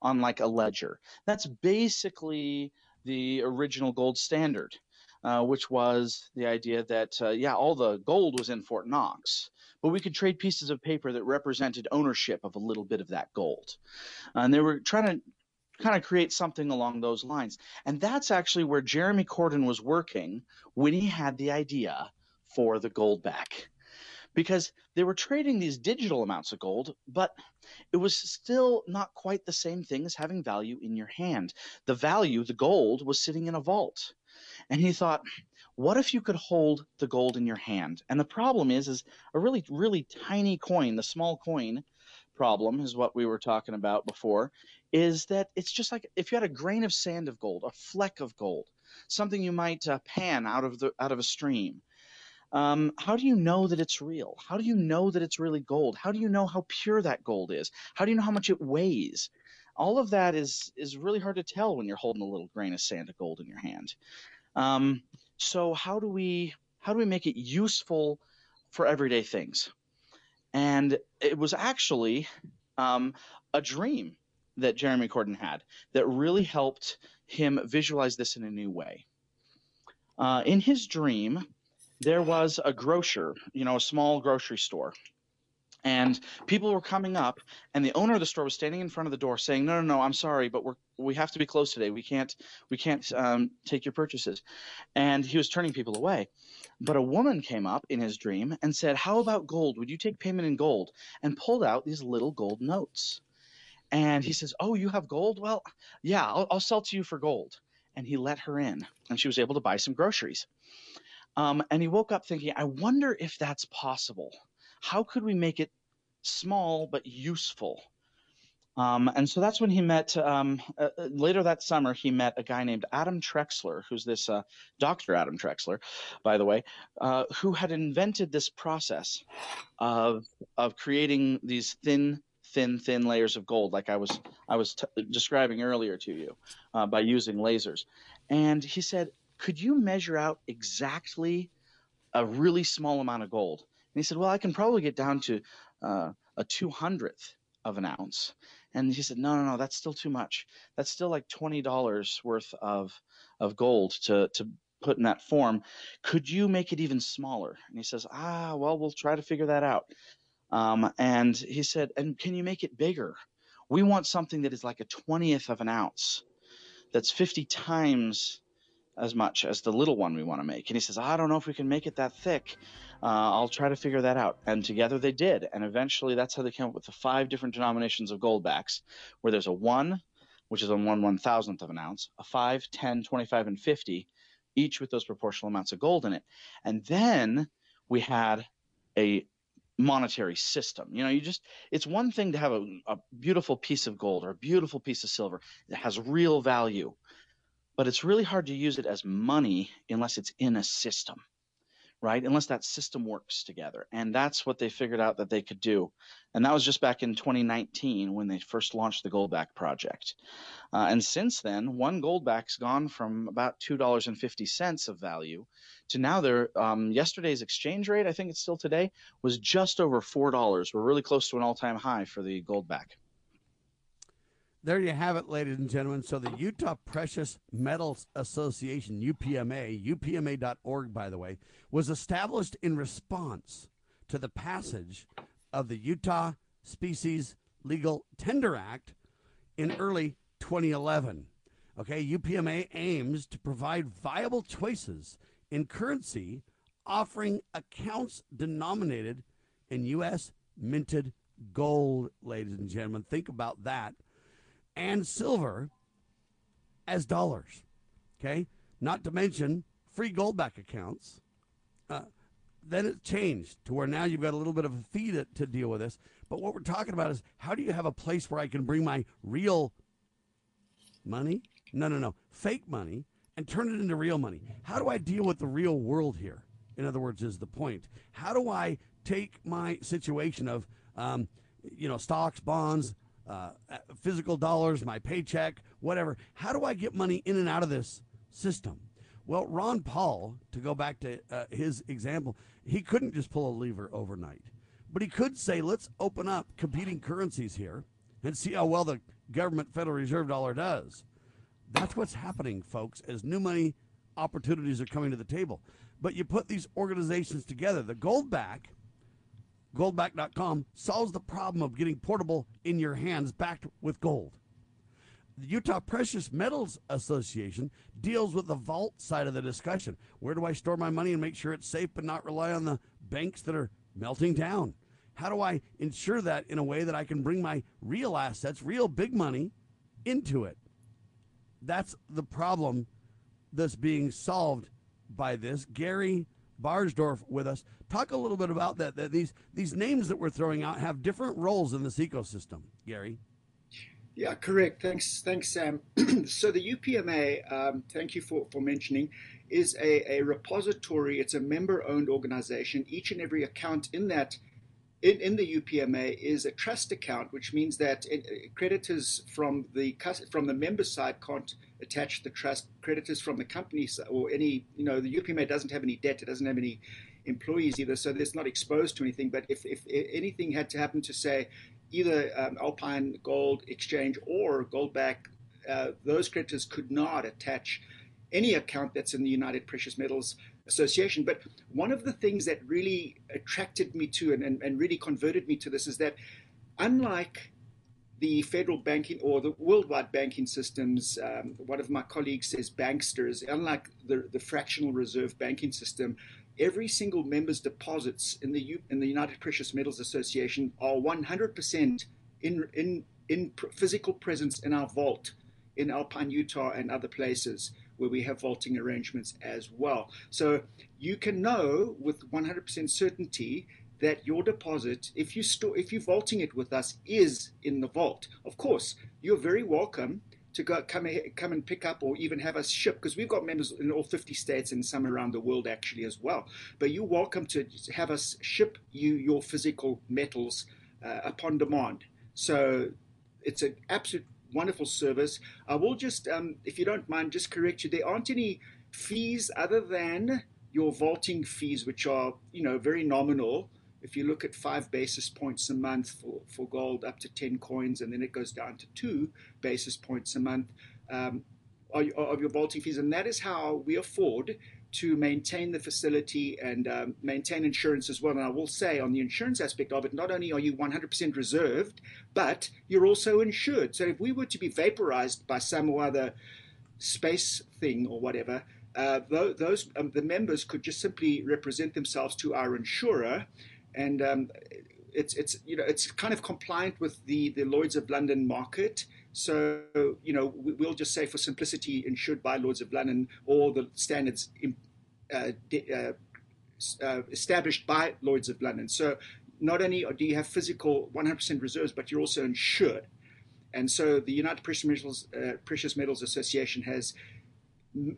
on like a ledger. That's basically the original gold standard, uh, which was the idea that, uh, yeah, all the gold was in Fort Knox, but we could trade pieces of paper that represented ownership of a little bit of that gold. And they were trying to kind of create something along those lines. And that's actually where Jeremy Cordon was working when he had the idea for the Goldback because they were trading these digital amounts of gold, but it was still not quite the same thing as having value in your hand. The value, the gold, was sitting in a vault. And he thought, what if you could hold the gold in your hand? And the problem is, is a really, really tiny coin, the small coin problem is what we were talking about before, is that it's just like if you had a grain of sand of gold, a fleck of gold, something you might uh, pan out of the out of a stream um, how do you know that it's real? How do you know that it's really gold? How do you know how pure that gold is? How do you know how much it weighs? All of that is is really hard to tell when you're holding a little grain of sand of gold in your hand. Um, so how do we how do we make it useful for everyday things? And it was actually um, a dream that Jeremy Cordon had that really helped him visualize this in a new way. Uh, in his dream, there was a grocer, you know, a small grocery store. And people were coming up, and the owner of the store was standing in front of the door, saying, "No, no, no, I'm sorry, but we're we have to be closed today. We can't we can't um, take your purchases." And he was turning people away. But a woman came up in his dream and said, "How about gold? Would you take payment in gold?" And pulled out these little gold notes. And he says, "Oh, you have gold? Well, yeah, I'll, I'll sell to you for gold." And he let her in, and she was able to buy some groceries. Um, and he woke up thinking, I wonder if that's possible. How could we make it small but useful? Um, and so that's when he met, um, uh, uh, later that summer, he met a guy named Adam Trexler, who's this uh, Dr. Adam Trexler, by the way, uh, who had invented this process of, of creating these thin, thin, thin layers of gold, like I was, I was t- describing earlier to you, uh, by using lasers. And he said, could you measure out exactly a really small amount of gold? And he said, well, I can probably get down to uh, a 200th of an ounce. And he said, no, no, no, that's still too much. That's still like $20 worth of, of gold to, to put in that form. Could you make it even smaller? And he says, ah, well, we'll try to figure that out. Um, and he said, and can you make it bigger? We want something that is like a 20th of an ounce. That's 50 times as much as the little one we want to make. And he says, I don't know if we can make it that thick. Uh, I'll try to figure that out. And together they did. And eventually that's how they came up with the five different denominations of goldbacks, where there's a one, which is a one one thousandth of an ounce, a five, 10, 25, and 50, each with those proportional amounts of gold in it. And then we had a monetary system. You know, you just, it's one thing to have a, a beautiful piece of gold or a beautiful piece of silver that has real value but it's really hard to use it as money unless it's in a system right? Unless that system works together. And that's what they figured out that they could do. And that was just back in 2019 when they first launched the goldback project. Uh, and since then one goldback's gone from about $2.50 of value to now their um, yesterday's exchange rate i think it's still today was just over $4 we're really close to an all-time high for the goldback there you have it, ladies and gentlemen. So the Utah Precious Metals Association, UPMA, UPMA.org, by the way, was established in response to the passage of the Utah Species Legal Tender Act in early 2011. Okay, UPMA aims to provide viable choices in currency offering accounts denominated in U.S. minted gold, ladies and gentlemen. Think about that and silver as dollars. Okay? Not to mention free goldback accounts uh, then it changed to where now you've got a little bit of a fee to, to deal with this. But what we're talking about is how do you have a place where I can bring my real money? No, no, no, fake money and turn it into real money. How do I deal with the real world here? In other words, is the point. How do I take my situation of, um, you know, stocks, bonds, uh, physical dollars, my paycheck, whatever? How do I get money in and out of this system? Well, Ron Paul, to go back to uh, his example, he couldn't just pull a lever overnight, but he could say, let's open up competing currencies here and see how well the government Federal Reserve dollar does. That's what's happening, folks, as new money opportunities are coming to the table. But you put these organizations together. The Goldback, goldback.com, solves the problem of getting portable in your hands backed with gold. The Utah Precious Metals Association deals with the vault side of the discussion. Where do I store my money and make sure it's safe but not rely on the banks that are melting down? How do I ensure that in a way that I can bring my real assets, real big money, into it? That's the problem that's being solved by this. Gary Barsdorf with us. Talk a little bit about that. That these these names that we're throwing out have different roles in this ecosystem. Gary. Yeah, correct. Thanks, thanks, Sam. so the UPMA, um, thank you for, for mentioning, is a, a repository. It's a member-owned organization. Each and every account in that in, in the UPMA is a trust account, which means that it, creditors from the from the member side can't attach the trust. Creditors from the company or any you know the UPMA doesn't have any debt. It doesn't have any employees either, so it's not exposed to anything. But if, if anything had to happen to say either um, Alpine Gold Exchange or Goldback, uh, those creditors could not attach any account that's in the United Precious Metals Association. But one of the things that really attracted me to and, and, and really converted me to this is that unlike the federal banking or the worldwide banking systems, um, one of my colleagues says banksters, unlike the, the fractional reserve banking system, every single member's deposits in the U, in the United Precious Metals Association are 100% in in in physical presence in our vault in Alpine, Utah, and other places where we have vaulting arrangements as well. So you can know with 100% certainty that your deposit, if you store, if you're vaulting it with us, is in the vault. Of course, you're very welcome to go come come and pick up or even have us ship because we've got members in all 50 states and some around the world actually as well. But you're welcome to have us ship you your physical metals uh, upon demand. So it's an absolute wonderful service. I will just, um, if you don't mind, just correct you. There aren't any fees other than your vaulting fees, which are you know very nominal if you look at five basis points a month for, for gold up to 10 coins, and then it goes down to two basis points a month um, of your vaulting fees. And that is how we afford to maintain the facility and um, maintain insurance as well. And I will say, on the insurance aspect of it, not only are you 100% reserved, but you're also insured. So if we were to be vaporized by some or other space thing or whatever, uh, those um, the members could just simply represent themselves to our insurer and um, it's it's you know it's kind of compliant with the the Lloyd's of London market. So you know we'll just say for simplicity, insured by Lloyd's of London or the standards uh, uh, uh, established by Lloyd's of London. So not only do you have physical 100% reserves, but you're also insured. And so the United Precious Metals, uh, Precious Metals Association has m-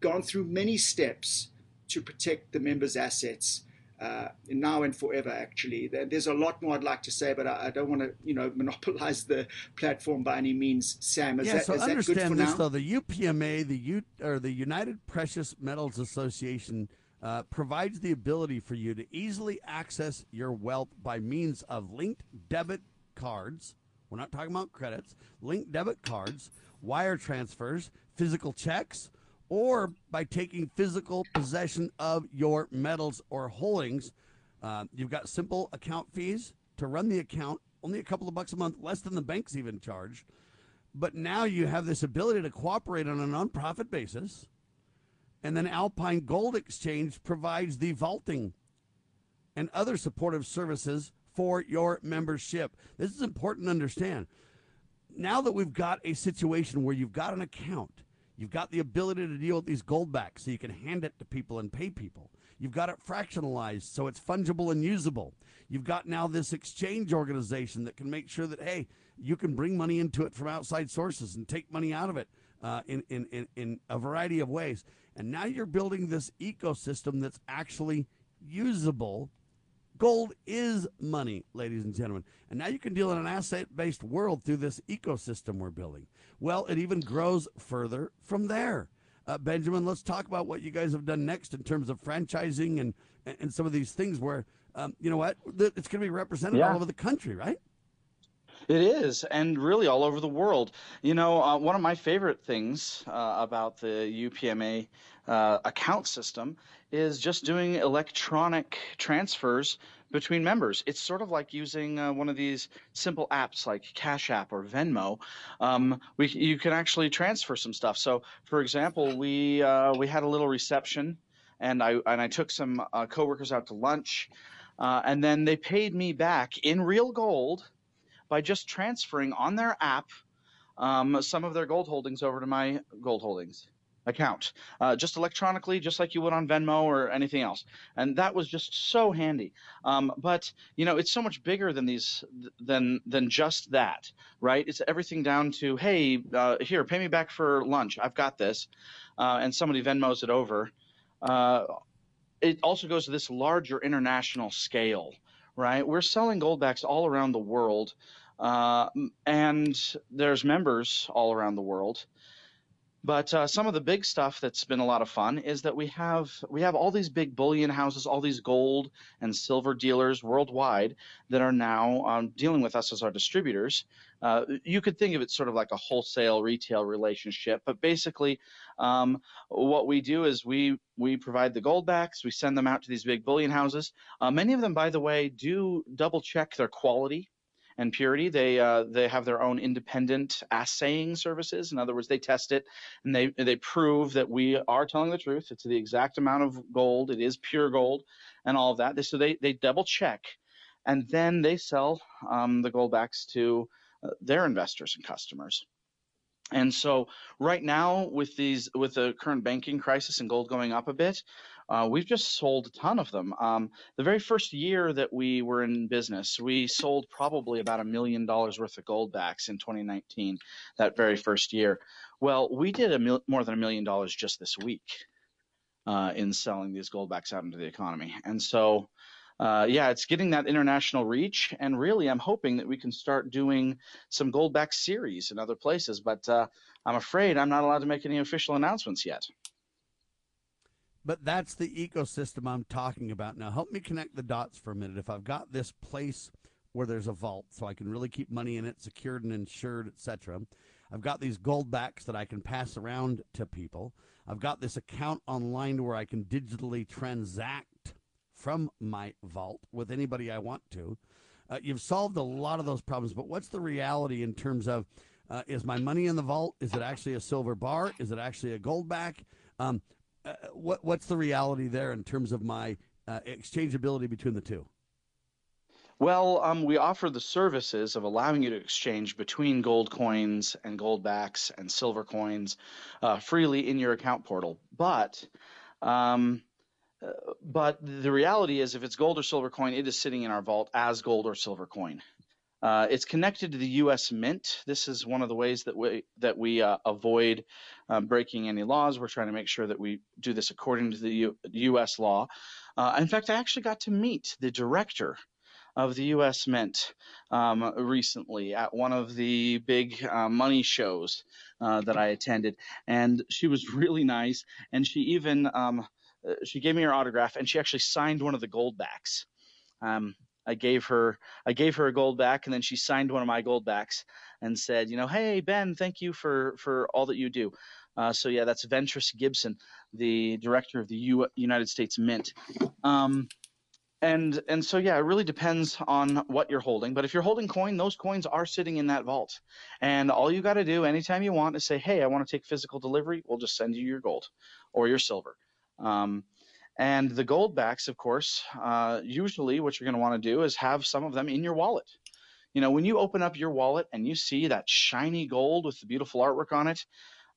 gone through many steps to protect the members' assets uh, now and forever. Actually, there's a lot more I'd like to say, but I, I don't want to, you know, monopolize the platform by any means. Sam, is yeah, that, so is understand this now? though. The UPMA, the U or the United Precious Metals Association. Uh, provides the ability for you to easily access your wealth by means of linked debit cards. We're not talking about credits, linked debit cards, wire transfers, physical checks, or by taking physical possession of your metals or holdings. Uh, you've got simple account fees to run the account, only a couple of bucks a month, less than the banks even charge. But now you have this ability to cooperate on a nonprofit basis. And then Alpine Gold Exchange provides the vaulting and other supportive services for your membership. This is important to understand. Now that we've got a situation where you've got an account You've got the ability to deal with these goldbacks so you can hand it to people and pay people. You've got it fractionalized so it's fungible and usable. You've got now this exchange organization that can make sure that, hey, you can bring money into it from outside sources and take money out of it uh, in, in, in, in a variety of ways. And now you're building this ecosystem that's actually usable. Gold is money, ladies and gentlemen. And now you can deal in an asset based world through this ecosystem we're building. Well, it even grows further from there. Uh, Benjamin, let's talk about what you guys have done next in terms of franchising and, and some of these things where, um, you know what, it's going to be represented yeah. all over the country, right? It is, and really all over the world. You know, uh, one of my favorite things uh, about the UPMA uh, account system is just doing electronic transfers between members. It's sort of like using uh, one of these simple apps like Cash App or Venmo. Um, we you can actually transfer some stuff. So, for example, we uh, we had a little reception, and I and I took some uh, coworkers out to lunch, and then they paid me back in real gold by just transferring on their app um, some of their gold holdings over to my gold holdings account, uh, just electronically, just like you would on Venmo or anything else. And that was just so handy. Um, but you know, it's so much bigger than these than than just that, right? It's everything down to hey, uh, here, pay me back for lunch. I've got this, uh, and somebody Venmos it over. Uh, it also goes to this larger international scale right? We're selling goldbacks all around the world, uh, and there's members all around the world. But uh, some of the big stuff that's been a lot of fun is that we have we have all these big bullion houses, all these gold and silver dealers worldwide that are now um, dealing with us as our distributors. Uh, you could think of it sort of like a wholesale retail relationship, but basically, um, what we do is we we provide the gold backs, we send them out to these big bullion houses. Uh, many of them, by the way, do double check their quality and purity. They uh, they have their own independent assaying services. In other words, they test it and they they prove that we are telling the truth. It's the exact amount of gold. It is pure gold, and all of that. So they they double check, and then they sell um, the gold backs to uh, their investors and customers. And so right now with these with the current banking crisis and gold going up a bit, uh, we've just sold a ton of them. Um, the very first year that we were in business, we sold probably about a million dollars worth of gold backs in 2019. That very first year. Well, we did a mil- more than a million dollars just this week uh, in selling these gold backs out into the economy. And so uh, yeah, it's getting that international reach. And really, I'm hoping that we can start doing some Goldback series in other places. But uh, I'm afraid I'm not allowed to make any official announcements yet. But that's the ecosystem I'm talking about. Now, help me connect the dots for a minute. If I've got this place where there's a vault, so I can really keep money in it, secured and insured, etc. I've got these goldbacks that I can pass around to people. I've got this account online where I can digitally transact from my vault with anybody I want to. Uh, you've solved a lot of those problems, but what's the reality in terms of uh, is my money in the vault? Is it actually a silver bar? Is it actually a gold back? Um, uh, what, what's the reality there in terms of my uh, exchangeability between the two? Well, um, we offer the services of allowing you to exchange between gold coins and gold backs and silver coins uh, freely in your account portal. But um, but the reality is, if it's gold or silver coin, it is sitting in our vault as gold or silver coin. Uh, it's connected to the U.S. Mint. This is one of the ways that we that we uh, avoid um, breaking any laws. We're trying to make sure that we do this according to the U- U.S. law. Uh, in fact, I actually got to meet the director of the U.S. Mint um, recently at one of the big uh, money shows uh, that I attended, and she was really nice. And she even um, uh, she gave me her autograph and she actually signed one of the gold backs. Um, I gave her I gave her a gold back and then she signed one of my gold backs and said, you know, hey Ben, thank you for for all that you do. Uh, so yeah, that's Ventris Gibson, the director of the U- United States Mint. Um, and and so yeah, it really depends on what you're holding. But if you're holding coin, those coins are sitting in that vault, and all you got to do anytime you want is say, hey, I want to take physical delivery. We'll just send you your gold or your silver. Um, and the gold backs, of course, uh, usually what you're going to want to do is have some of them in your wallet. You know, when you open up your wallet and you see that shiny gold with the beautiful artwork on it,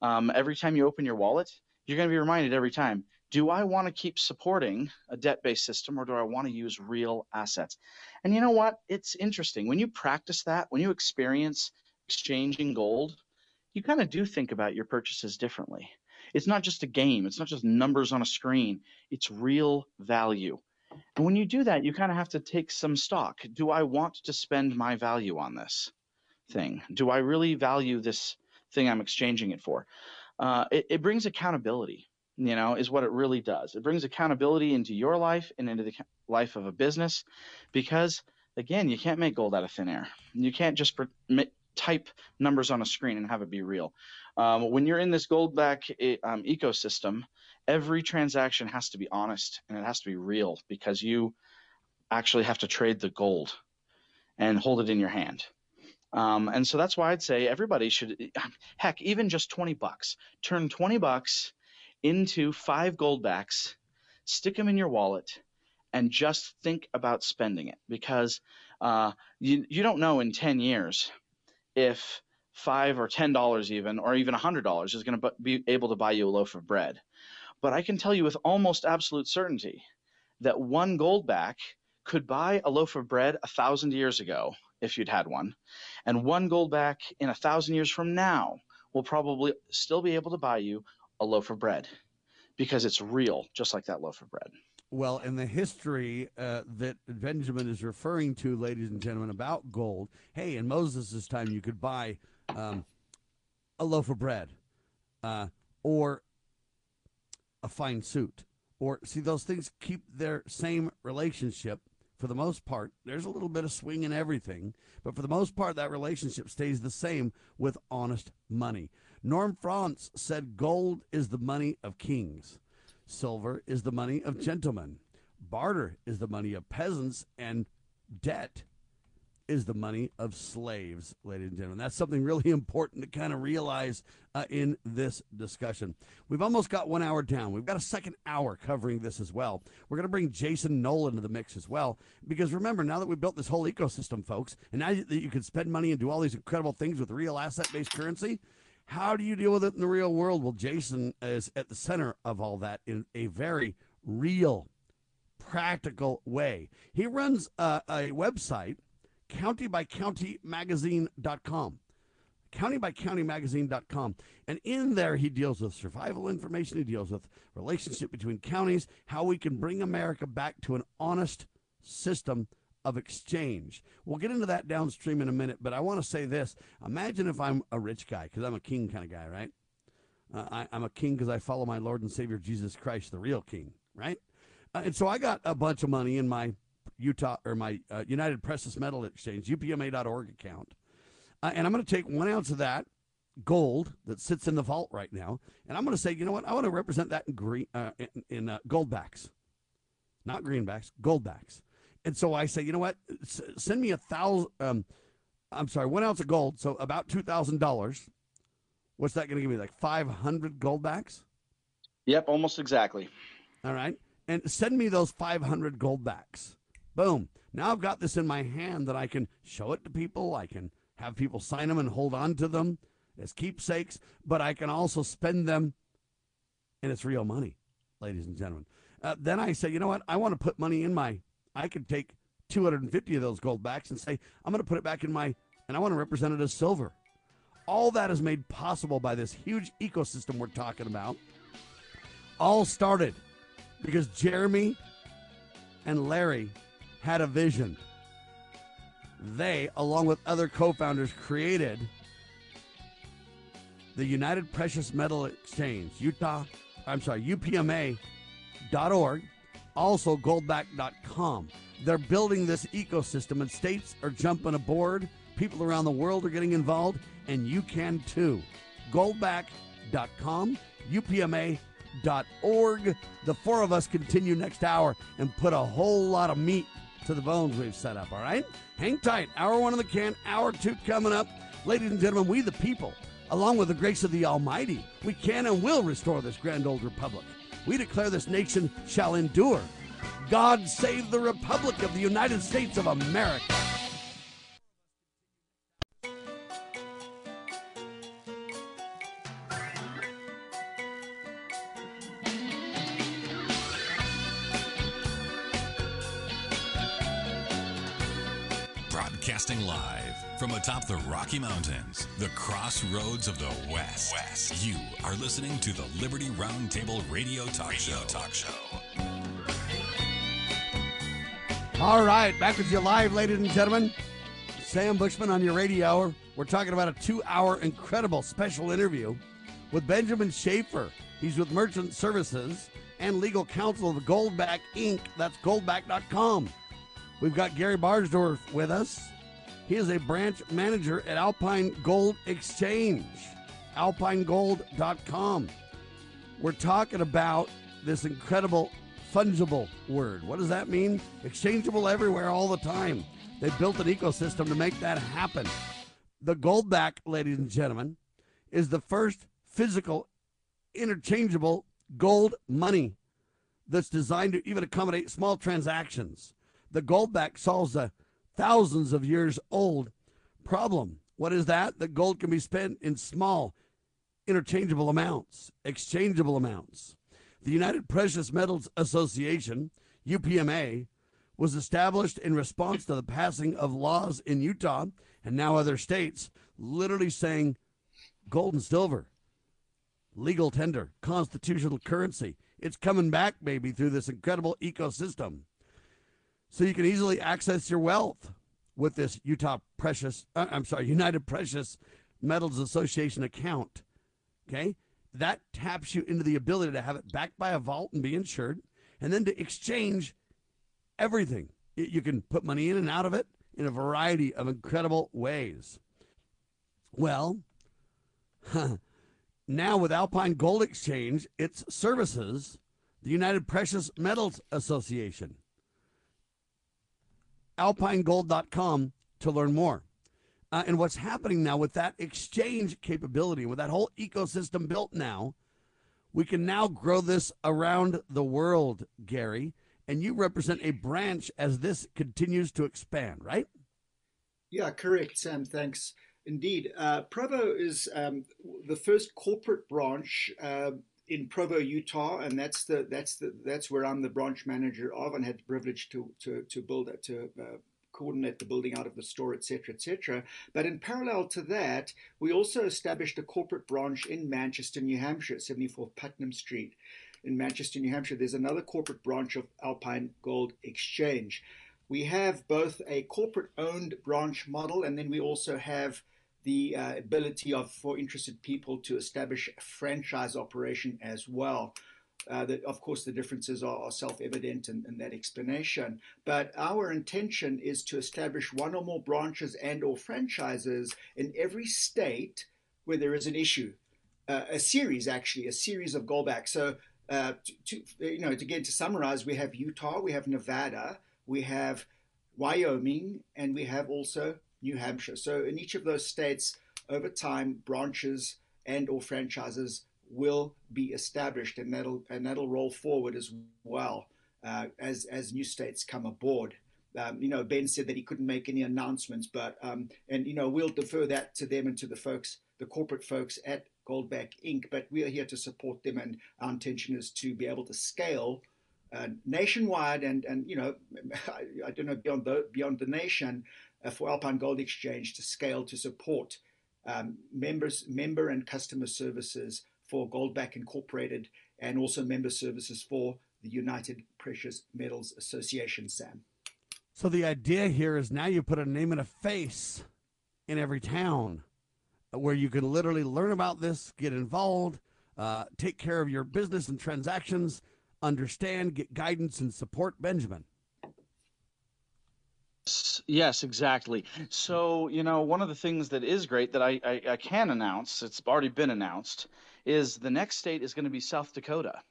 um, every time you open your wallet, you're going to be reminded every time do I want to keep supporting a debt based system or do I want to use real assets? And you know what? It's interesting. When you practice that, when you experience exchanging gold, you kind of do think about your purchases differently. It's not just a game, it's not just numbers on a screen, it's real value. And when you do that, you kind of have to take some stock. Do I want to spend my value on this thing? Do I really value this thing I'm exchanging it for? Uh, it, it brings accountability you know, is what it really does. It brings accountability into your life and into the life of a business because, again, you can't make gold out of thin air. You can't just type numbers on a screen and have it be real. Um, when you're in this gold back um, ecosystem, every transaction has to be honest and it has to be real because you actually have to trade the gold and hold it in your hand. Um, and so that's why I'd say everybody should, heck, even just 20 bucks, turn 20 bucks into five goldbacks, stick them in your wallet, and just think about spending it because uh, you, you don't know in 10 years if five or ten dollars even or even a hundred dollars is going to be able to buy you a loaf of bread but i can tell you with almost absolute certainty that one goldback could buy a loaf of bread a thousand years ago if you'd had one and one goldback in a thousand years from now will probably still be able to buy you a loaf of bread because it's real, just like that loaf of bread. Well, in the history uh, that Benjamin is referring to, ladies and gentlemen, about gold, hey, in Moses' time, you could buy um, a loaf of bread uh, or a fine suit. Or, see, those things keep their same relationship for the most part. There's a little bit of swing in everything, but for the most part, that relationship stays the same with honest money. Norm Franz said gold is the money of kings, silver is the money of gentlemen, barter is the money of peasants, and debt is the money of slaves, ladies and gentlemen. That's something really important to kind of realize uh, in this discussion. We've almost got one hour down. We've got a second hour covering this as well. We're going to bring Jason Nolan into the mix as well. Because remember, now that we've built this whole ecosystem, folks, and now that you can spend money and do all these incredible things with real asset based currency, how do you deal with it in the real world? Well, Jason is at the center of all that in a very real, practical way. He runs a, a website, countybycountymagazine.com. Countybycountymagazine.com. And in there, he deals with survival information. He deals with relationship between counties, how we can bring America back to an honest system of exchange. We'll get into that downstream in a minute, but I want to say this. Imagine if I'm a rich guy, because I'm a king kind of guy, right? Uh, I, am a king because I follow my Lord and Savior Jesus Christ, the real king, right? Uh, and so I got a bunch of money in my Utah or my uh, United Precious Metal Exchange, UPMA.org account. Uh, and I'm going to take one ounce of that gold that sits in the vault right now, and I'm going to say, you know what? I want to represent that in green, uh, in, in uh, goldbacks, not greenbacks, goldbacks. And so I say, you know what? S- send me a thousand. Um, I'm sorry, one ounce of gold, so about two thousand dollars. What's that going to give me? Like five hundred goldbacks? Yep, almost exactly. All right, and send me those five hundred goldbacks. Boom. Now I've got this in my hand that I can show it to people. I can have people sign them and hold on to them as keepsakes, but I can also spend them, and it's real money, ladies and gentlemen. Uh, then I say, you know what? I want to put money in my I could take 250 of those gold backs and say, I'm going to put it back in my, and I want to represent it as silver. All that is made possible by this huge ecosystem we're talking about. All started because Jeremy and Larry had a vision. They, along with other co founders, created the United Precious Metal Exchange, Utah, I'm sorry, UPMA.org also goldback.com. They're building this ecosystem, and states are jumping aboard. People around the world are getting involved, and you can too. Goldback.com, UPMA.org. The four of us continue next hour and put a whole lot of meat to the bones we've set up, all right? Hang tight. Hour one in the can, hour two coming up. Ladies and gentlemen, we the people, along with the grace of the Almighty, we can and will restore this grand old republic we declare this nation shall endure. God save the Republic of the United States of America. Broadcasting live from atop the Rocky Mountains, the crossroads of the West. West. You are listening to the Liberty Roundtable Radio Talk radio Show. Talk Show. All right, back with you live, ladies and gentlemen. Sam Bushman on your radio. Hour. We're talking about a two-hour incredible special interview with Benjamin Shafer. He's with Merchant Services and legal counsel of Goldback Inc. That's goldback.com. We've got Gary Barsdorf with us. He is a branch manager at Alpine Gold Exchange, alpinegold.com. We're talking about this incredible fungible word. What does that mean? Exchangeable everywhere all the time. They built an ecosystem to make that happen. The Goldback, ladies and gentlemen, is the first physical interchangeable gold money that's designed to even accommodate small transactions. The Goldback solves a thousands of years old problem. What is that? That gold can be spent in small, interchangeable amounts, exchangeable amounts. The United Precious Metals Association, UPMA, was established in response to the passing of laws in Utah and now other states, literally saying gold and silver, legal tender, constitutional currency. It's coming back, baby, through this incredible ecosystem. So you can easily access your wealth with this Utah Precious, uh, I'm sorry, United Precious Metals Association account. Okay? That taps you into the ability to have it backed by a vault and be insured, and then to exchange everything. You can put money in and out of it in a variety of incredible ways. Well, now with Alpine Gold Exchange, its services, the United Precious Metals Association. AlpineGold.com to learn more. Uh, and what's happening now with that exchange capability, with that whole ecosystem built now, we can now grow this around the world, Gary. And you represent a branch as this continues to expand, right? Yeah, correct, Sam. Thanks. Indeed. Uh, Provo is um, the first corporate branch uh, in Provo, Utah, and that's the that's the that's where I'm the branch manager of, and had the privilege to to to build to uh, coordinate the building out of the store, etc., etc. But in parallel to that, we also established a corporate branch in Manchester, New Hampshire, 74 Putnam Street. In Manchester, New Hampshire, there's another corporate branch of Alpine Gold Exchange. We have both a corporate owned branch model, and then we also have the uh, ability of for interested people to establish a franchise operation as well. Uh, that of course the differences are, are self-evident in, in, that explanation. But our intention is to establish one or more branches and or franchises in every state where there is an issue. Uh, a series actually, a series of goldbacks. So uh, to, to, you know, to, again to summarize, we have Utah, we have Nevada, we have Wyoming, and we have also New Hampshire. So in each of those states, over time, branches and or franchises will be established, and that'll and that'll roll forward as well uh, as as new states come aboard. Um, you know, Ben said that he couldn't make any announcements, but um, and you know we'll defer that to them and to the folks, the corporate folks at Goldback Inc. But we are here to support them, and our intention is to be able to scale uh, nationwide and and you know I, I don't know beyond the beyond the nation for Alpine Gold Exchange to scale to support um, members member and customer services for Goldback Incorporated and also member services for the United Precious Metals Association, Sam. So the idea here is now you put a name and a face in every town where you can literally learn about this, get involved, uh, take care of your business and transactions, understand, get guidance and support. Benjamin. Yes, exactly. So, you know, one of the things that is great that I, I, I can announce, it's already been announced, is the next state is going to be South Dakota.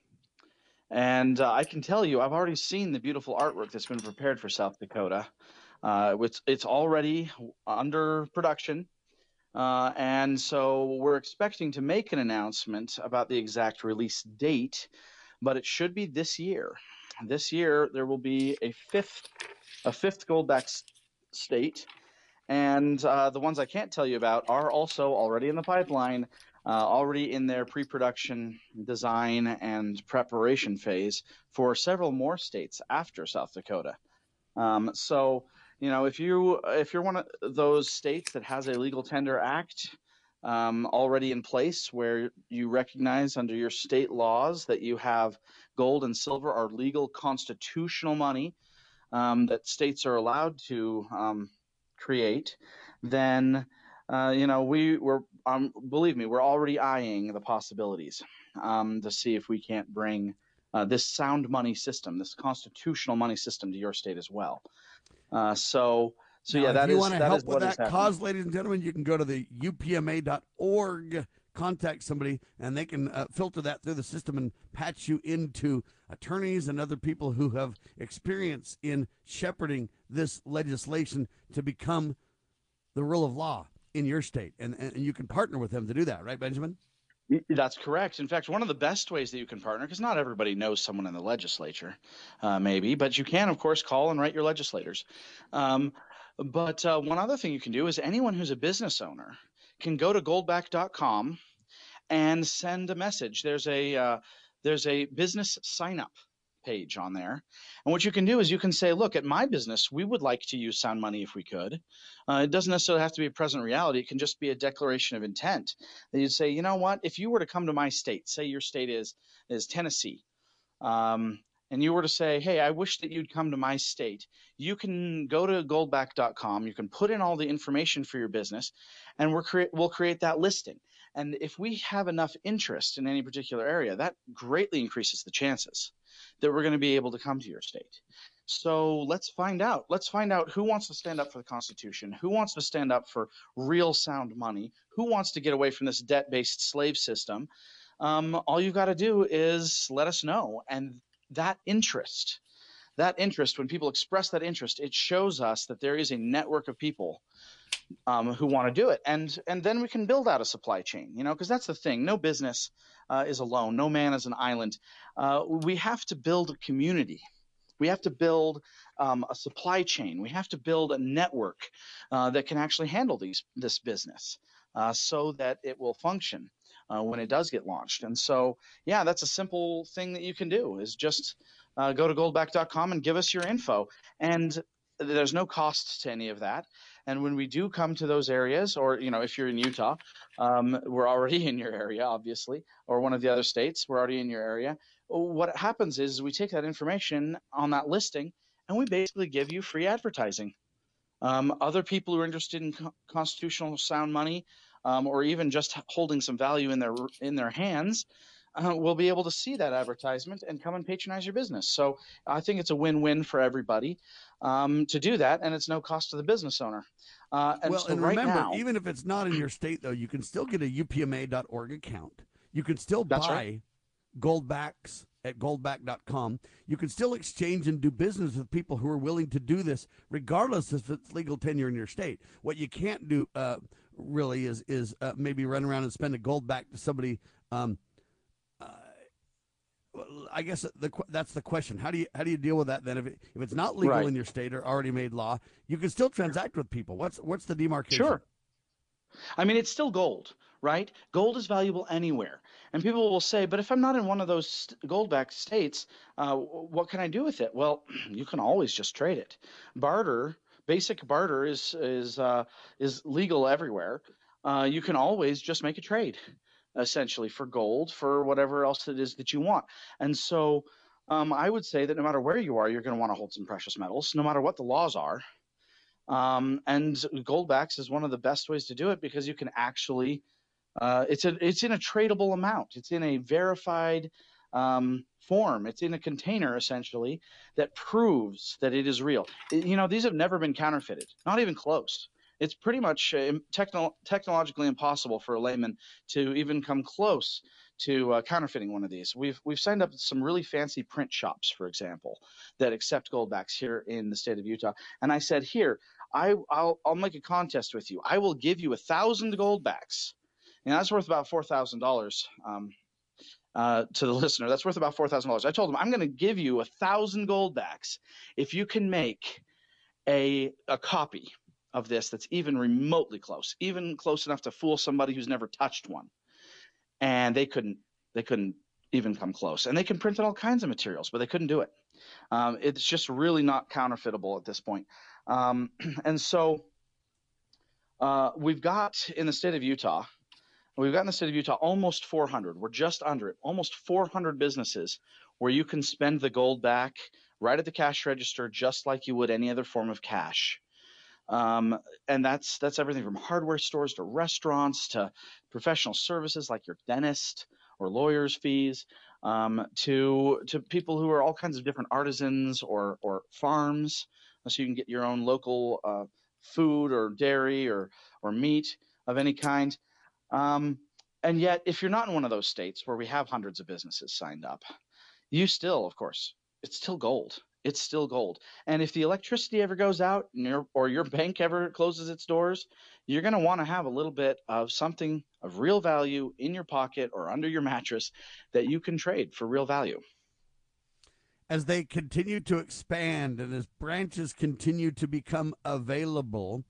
And uh, I can tell you, I've already seen the beautiful artwork that's been prepared for South Dakota. Uh, it's, it's already under production. Uh, and so we're expecting to make an announcement about the exact release date, but it should be this year. This year, there will be a fifth, a fifth Goldback state, and uh, the ones I can't tell you about are also already in the pipeline uh, already in their pre production design and preparation phase for several more states after South Dakota. Um, so, you know, if you if you're one of those states that has a legal tender act um, already in place, where you recognize under your state laws that you have gold and silver are legal constitutional money um, that states are allowed to um, create, then uh, you know we were um, believe me we're already eyeing the possibilities um, to see if we can't bring uh, this sound money system, this constitutional money system, to your state as well. Uh, so. So now, yeah, that if you is want to that help with that cause, ladies and gentlemen, you can go to the upma.org, contact somebody, and they can uh, filter that through the system and patch you into attorneys and other people who have experience in shepherding this legislation to become the rule of law in your state. And, and you can partner with them to do that, right, Benjamin? That's correct. In fact, one of the best ways that you can partner, because not everybody knows someone in the legislature, uh, maybe, but you can, of course, call and write your legislators. Um, but uh, one other thing you can do is anyone who's a business owner can go to goldback.com and send a message. There's a uh, there's a business sign up page on there, and what you can do is you can say, look, at my business, we would like to use sound money if we could. Uh, it doesn't necessarily have to be a present reality. It can just be a declaration of intent. That you'd say, you know what, if you were to come to my state, say your state is is Tennessee. Um, and you were to say, hey, I wish that you'd come to my state, you can go to goldback.com. You can put in all the information for your business, and we're crea- we'll create that listing. And if we have enough interest in any particular area, that greatly increases the chances that we're going to be able to come to your state. So let's find out. Let's find out who wants to stand up for the Constitution, who wants to stand up for real sound money, who wants to get away from this debt based slave system. Um, all you've got to do is let us know. And that interest, that interest, when people express that interest, it shows us that there is a network of people um, who want to do it, and and then we can build out a supply chain. You know, because that's the thing. No business uh, is alone. No man is an island. Uh, we have to build a community. We have to build um, a supply chain. We have to build a network uh, that can actually handle these this business, uh, so that it will function uh, when it does get launched. And so, yeah, that's a simple thing that you can do is just uh, go to goldback.com and give us your info. And there's no cost to any of that. And when we do come to those areas, or you know, if you're in Utah, um, we're already in your area, obviously, or one of the other states, we're already in your area. What happens is we take that information on that listing, and we basically give you free advertising. Um, other people who are interested in co- constitutional sound money, um, or even just holding some value in their in their hands, uh, will be able to see that advertisement and come and patronize your business. So I think it's a win-win for everybody um, to do that, and it's no cost to the business owner. Uh, and well, so and right remember, now, even if it's not in your state, though, you can still get a upma.org account. You can still buy right. goldbacks at goldback.com. You can still exchange and do business with people who are willing to do this, regardless if it's legal tender in your state. What you can't do, uh, really, is is uh, maybe run around and spend a gold back to somebody. Um, I guess the that's the question. How do you how do you deal with that then? If it, if it's not legal Right. in your state or already made law, you can still transact with people. What's what's the demarcation? Sure. I mean, it's still gold, right? Gold is valuable anywhere. And people will say, but if I'm not in one of those gold-backed states, uh, what can I do with it? Well, you can always just trade it. Barter, basic barter is is uh, is legal everywhere. Uh, you can always just make a trade, essentially for gold, for whatever else it is that you want. And so, um, I would say that no matter where you are, you're going to want to hold some precious metals, no matter what the laws are. Um, and goldbacks is one of the best ways to do it because you can actually uh, it's a it's in a tradable amount. It's in a verified um, form. It's in a container essentially that proves that it is real. I- You know, these have never been counterfeited, not even close. It's pretty much uh, techno- technologically impossible for a layman to even come close to uh, counterfeiting one of these. We've we've signed up some really fancy print shops, for example, that accept goldbacks here in the state of Utah. And I said, here, I I'll I'll make a contest with you. I will give you a thousand goldbacks and that's worth about four thousand dollars um, uh, to the listener. That's worth about four thousand dollars. I told him I'm going to give you a thousand gold backs if you can make a a copy of this that's even remotely close, even close enough to fool somebody who's never touched one. And they couldn't they couldn't even come close. And they can print in all kinds of materials, but they couldn't do it. Um, it's just really not counterfeitable at this point. Um, and so uh, we've got in the state of Utah, we've got in the state of Utah almost 400. We're just under it, almost 400 businesses where you can spend the gold back right at the cash register, just like you would any other form of cash. Um, and that's that's everything from hardware stores to restaurants to professional services like your dentist or lawyer's fees um, to to people who are all kinds of different artisans or or farms, so you can get your own local uh, food or dairy or or meat of any kind. Um, and yet, if you're not in one of those states where we have hundreds of businesses signed up, you still, of course, it's still gold it's still gold. And if the electricity ever goes out your, or your bank ever closes its doors, you're going to want to have a little bit of something of real value in your pocket or under your mattress that you can trade for real value. As they continue to expand and as branches continue to become available,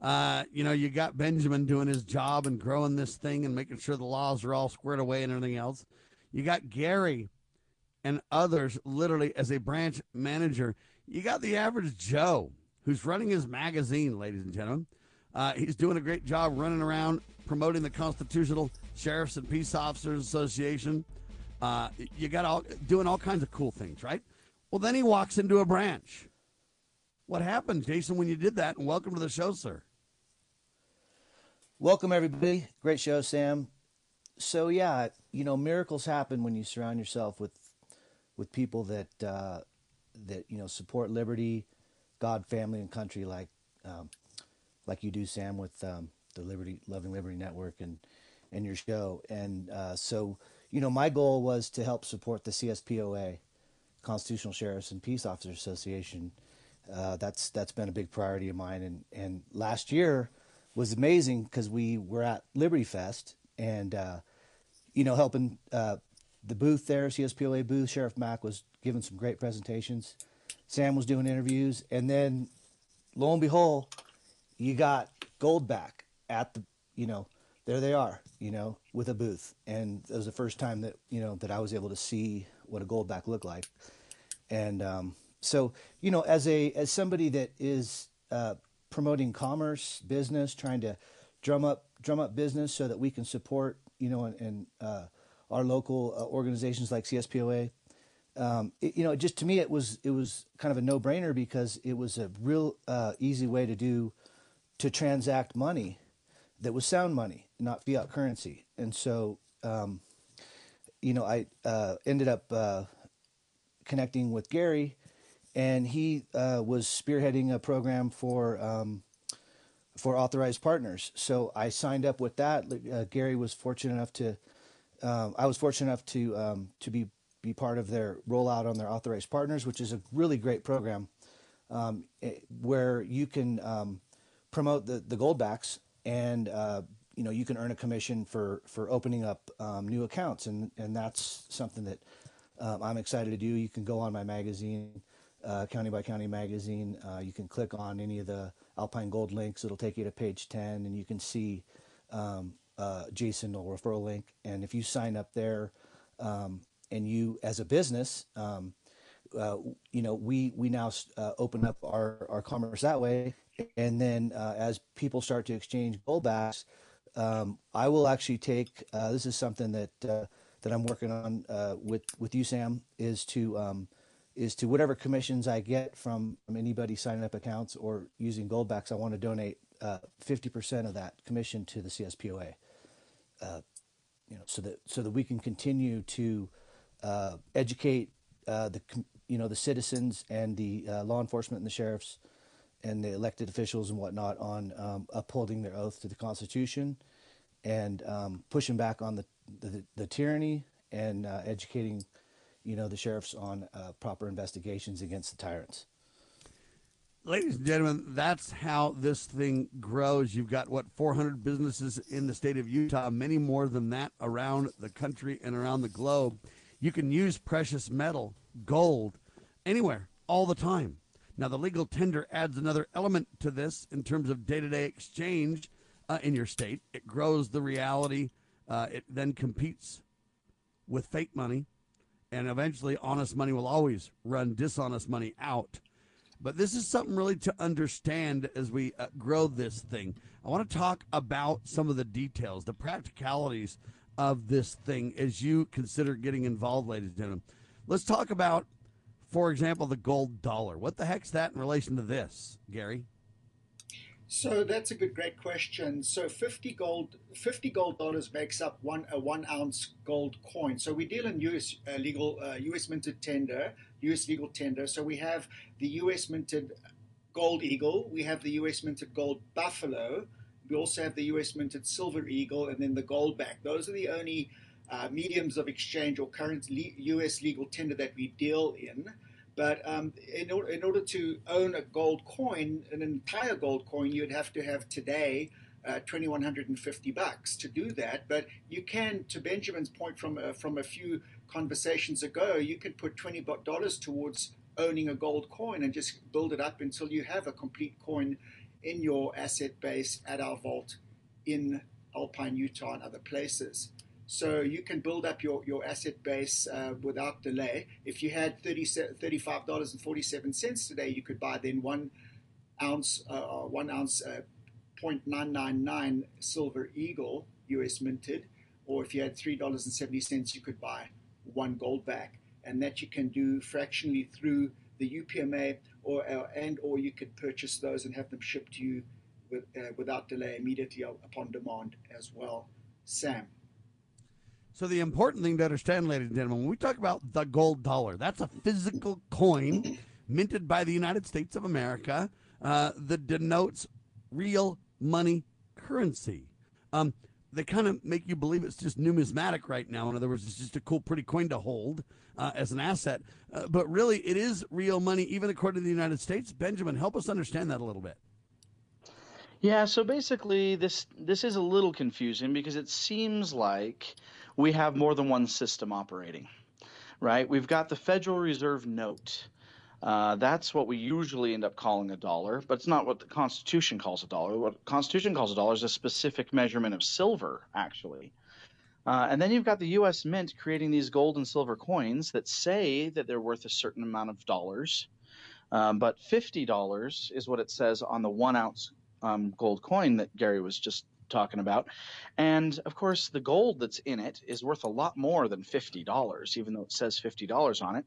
uh, you know, you got Benjamin doing his job and growing this thing and making sure the laws are all squared away and everything else. You got Gary and others literally as a branch manager. You got the average Joe who's running his magazine, ladies and gentlemen. Uh, he's doing a great job running around promoting the Constitutional Sheriffs and Peace Officers Association. Uh, you got all doing all kinds of cool things, right? Well, then he walks into a branch. What happened, Jason, when you did that? And welcome to the show, sir. Welcome, everybody. Great show, Sam. So, yeah, you know, miracles happen when you surround yourself with with people that uh, that you know support liberty, God, family, and country, like um, like you do, Sam, with um, the Liberty Loving Liberty Network and and your show. And uh, so, you know, my goal was to help support the CSPOA, Constitutional Sheriffs and Peace Officers Association. Uh, that's that's been a big priority of mine. And and last year was amazing because we were at Liberty Fest and uh, you know helping uh, the booth there, CSPOA booth, Sheriff Mack was giving some great presentations. Sam was doing interviews, and then lo and behold, you got Goldback at the, you know, there they are, you know, with a booth, and it was the first time that you know that I was able to see what a Goldback looked like, and um, so you know, as a as somebody that is uh, promoting commerce, business, trying to drum up drum up business so that we can support, you know, and, and uh, our local uh, organizations like CSPOA. Um, it, you know, just to me, it was it was kind of a no brainer because it was a real uh, easy way to do to transact money that was sound money, not fiat currency. And so, um, you know, I uh, ended up uh, connecting with Gary, and he uh, was spearheading a program for. Um, for authorized partners, so I signed up with that. Uh, Gary was fortunate enough to um, I was fortunate enough to um, to be be part of their rollout on their authorized partners, which is a really great program um, it, eh, where you can um, promote the the goldbacks and uh, you know you can earn a commission for for opening up um, new accounts and and that's something that um, I'm excited to do. You can go on my magazine. Uh, county by County magazine. Uh, you can click on any of the Alpine Gold links. It'll take you to page 10, and you can see um, uh, Jason will referral link. And if you sign up there, um, and you as a business, um, uh, you know, we we now uh, open up our our commerce that way. And then uh, as people start to exchange goldbacks, um, I will actually take. Uh, this is something that uh, that I'm working on with with you, Sam. Is to um, is to whatever commissions I get from, from anybody signing up accounts or using goldbacks, I want to donate uh, 50% of that commission to the CSPOA. Uh, you know, so that so that we can continue to uh, educate uh, the you know the citizens and the uh, law enforcement and the sheriffs and the elected officials and whatnot on um, upholding their oath to the Constitution and um, pushing back on the the, the tyranny and educating you know the sheriffs on proper investigations against the tyrants. Ladies and gentlemen, that's how this thing grows. You've got, what, 400 businesses in the state of Utah, many more than that around the country and around the globe. You can use precious metal, gold, anywhere, all the time. Now, the legal tender adds another element to this in terms of day to day exchange uh, in your state. It grows the reality, uh, it then competes with fake money, and eventually, honest money will always run dishonest money out. But this is something really to understand as we uh, grow this thing. I want to talk about some of the details, the practicalities of this thing as you consider getting involved, ladies and gentlemen. Let's talk about, for example, the gold dollar. What the heck's that in relation to this, Gary? So that's a good, great question. So 50 gold, 50 gold dollars makes up one a one ounce gold coin. So we deal in U.S. Uh, legal, uh, U.S. minted tender, U.S. legal tender. So we have the U.S. minted gold eagle, we have the U.S. minted gold buffalo, we also have the U.S. minted silver eagle, and then the gold back. Those are the only uh, mediums of exchange or current le- U.S. legal tender that we deal in. But um, in, or, in, order to own a gold coin, an entire gold coin, you'd have to have today uh, 2150 bucks to do that. But you can, to Benjamin's point from uh, from a few conversations ago, you could put twenty dollars towards owning a gold coin and just build it up until you have a complete coin in your asset base at our vault in Alpine, Utah, and other places. So you can build up your, your asset base uh, without delay. If you had $35.47 today, you could buy then one ounce, uh, uh one ounce uh, 0.999 silver eagle US minted, or if you had $3.70, you could buy one gold back. And that you can do fractionally through the UPMA, or uh, and or you could purchase those and have them shipped to you with, uh, without delay immediately upon demand as well. Sam. So the important thing to understand, ladies and gentlemen, when we talk about the gold dollar, that's a physical coin minted by the United States of America uh, that denotes real money currency. Um, they kind of make you believe it's just numismatic right now. In other words, it's just a cool, pretty coin to hold uh, as an asset. Uh, but really, it is real money, even according to the United States. Benjamin, help us understand that a little bit. Yeah, so basically, this this is a little confusing because it seems like we have more than one system operating, right? We've got the Federal Reserve note. Uh, that's what we usually end up calling a dollar, but it's not what the Constitution calls a dollar. What the Constitution calls a dollar is a specific measurement of silver, actually. Uh, and then you've got the U.S. Mint creating these gold and silver coins that say that they're worth a certain amount of dollars. Um, but $50 is what it says on the one ounce um, gold coin that Gary was just talking about. And of course, the gold that's in it is worth a lot more than $50, even though it says $50 on it.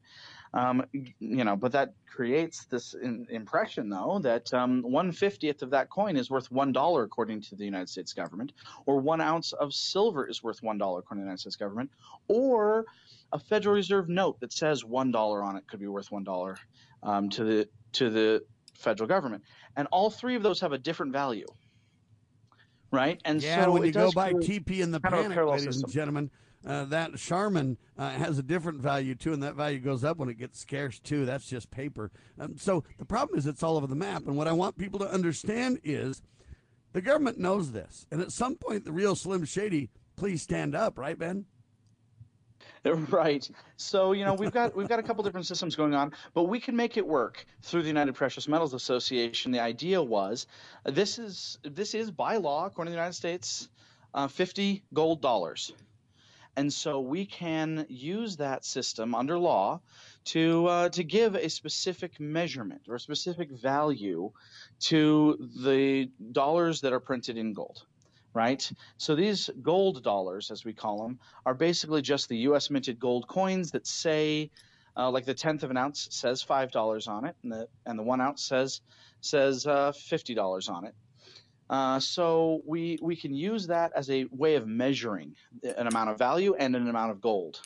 Um, you know, but that creates this in, impression, though, that um, 150th of that coin is worth $1 according to the United States government, or one ounce of silver is worth $1 according to the United States government, or a Federal Reserve note that says $1 on it could be worth $1 um, to the to the federal government. And all three of those have a different value right? And yeah, so when you go by TP in the panic, ladies system. and gentlemen, uh, that Charmin uh, has a different value too, and that value goes up when it gets scarce too. That's just paper. Um, so the problem is it's all over the map. And what I want people to understand is the government knows this, and at some point, the real Slim Shady, please stand up, right, Ben? Right. So you know we've got we've got a couple different systems going on, but we can make it work through the United Precious Metals Association. The idea was uh, this is this is by law according to the United States, uh, 50 gold dollars, and so we can use that system under law to uh, to give a specific measurement or a specific value to the dollars that are printed in gold right? So these gold dollars, as we call them, are basically just the U.S. minted gold coins that say, uh, like the tenth of an ounce says five dollars on it, and the and the one ounce says says uh, fifty dollars on it. Uh, so we we can use that as a way of measuring an amount of value and an amount of gold.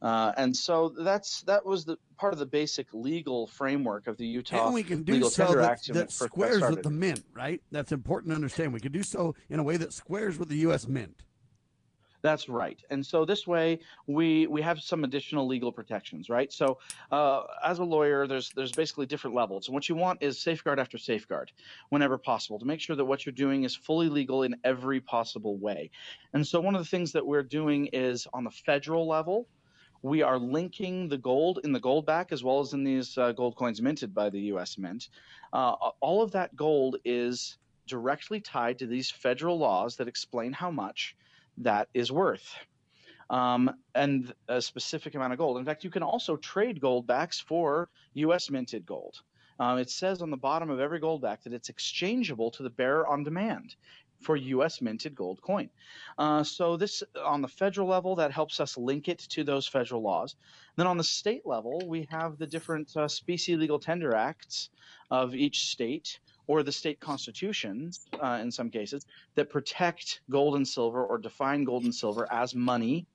Uh, and so that's that was the part of the basic legal framework of the Utah and we can do Legal so Tender that, Act that squares with the mint, right? That's important to understand. We can do so in a way that squares with the U.S. Mint. That's right. And so this way we we have some additional legal protections, right? So uh, as a lawyer, there's there's basically different levels. And what you want is safeguard after safeguard whenever possible to make sure that what you're doing is fully legal in every possible way. And so one of the things that we're doing is on the federal level, we are linking the gold in the gold back as well as in these uh, gold coins minted by the U.S. Mint. Uh, all of that gold is directly tied to these federal laws that explain how much that is worth. Um, and a specific amount of gold. In fact, you can also trade gold backs for U.S. minted gold. um, it says on the bottom of every gold back that it's exchangeable to the bearer on demand for U.S. minted gold coin. Uh, so this on the federal level that helps us link it to those federal laws. Then on the state level, we have the different uh, specie legal tender acts of each state or the state constitutions uh, in some cases that protect gold and silver or define gold and silver as money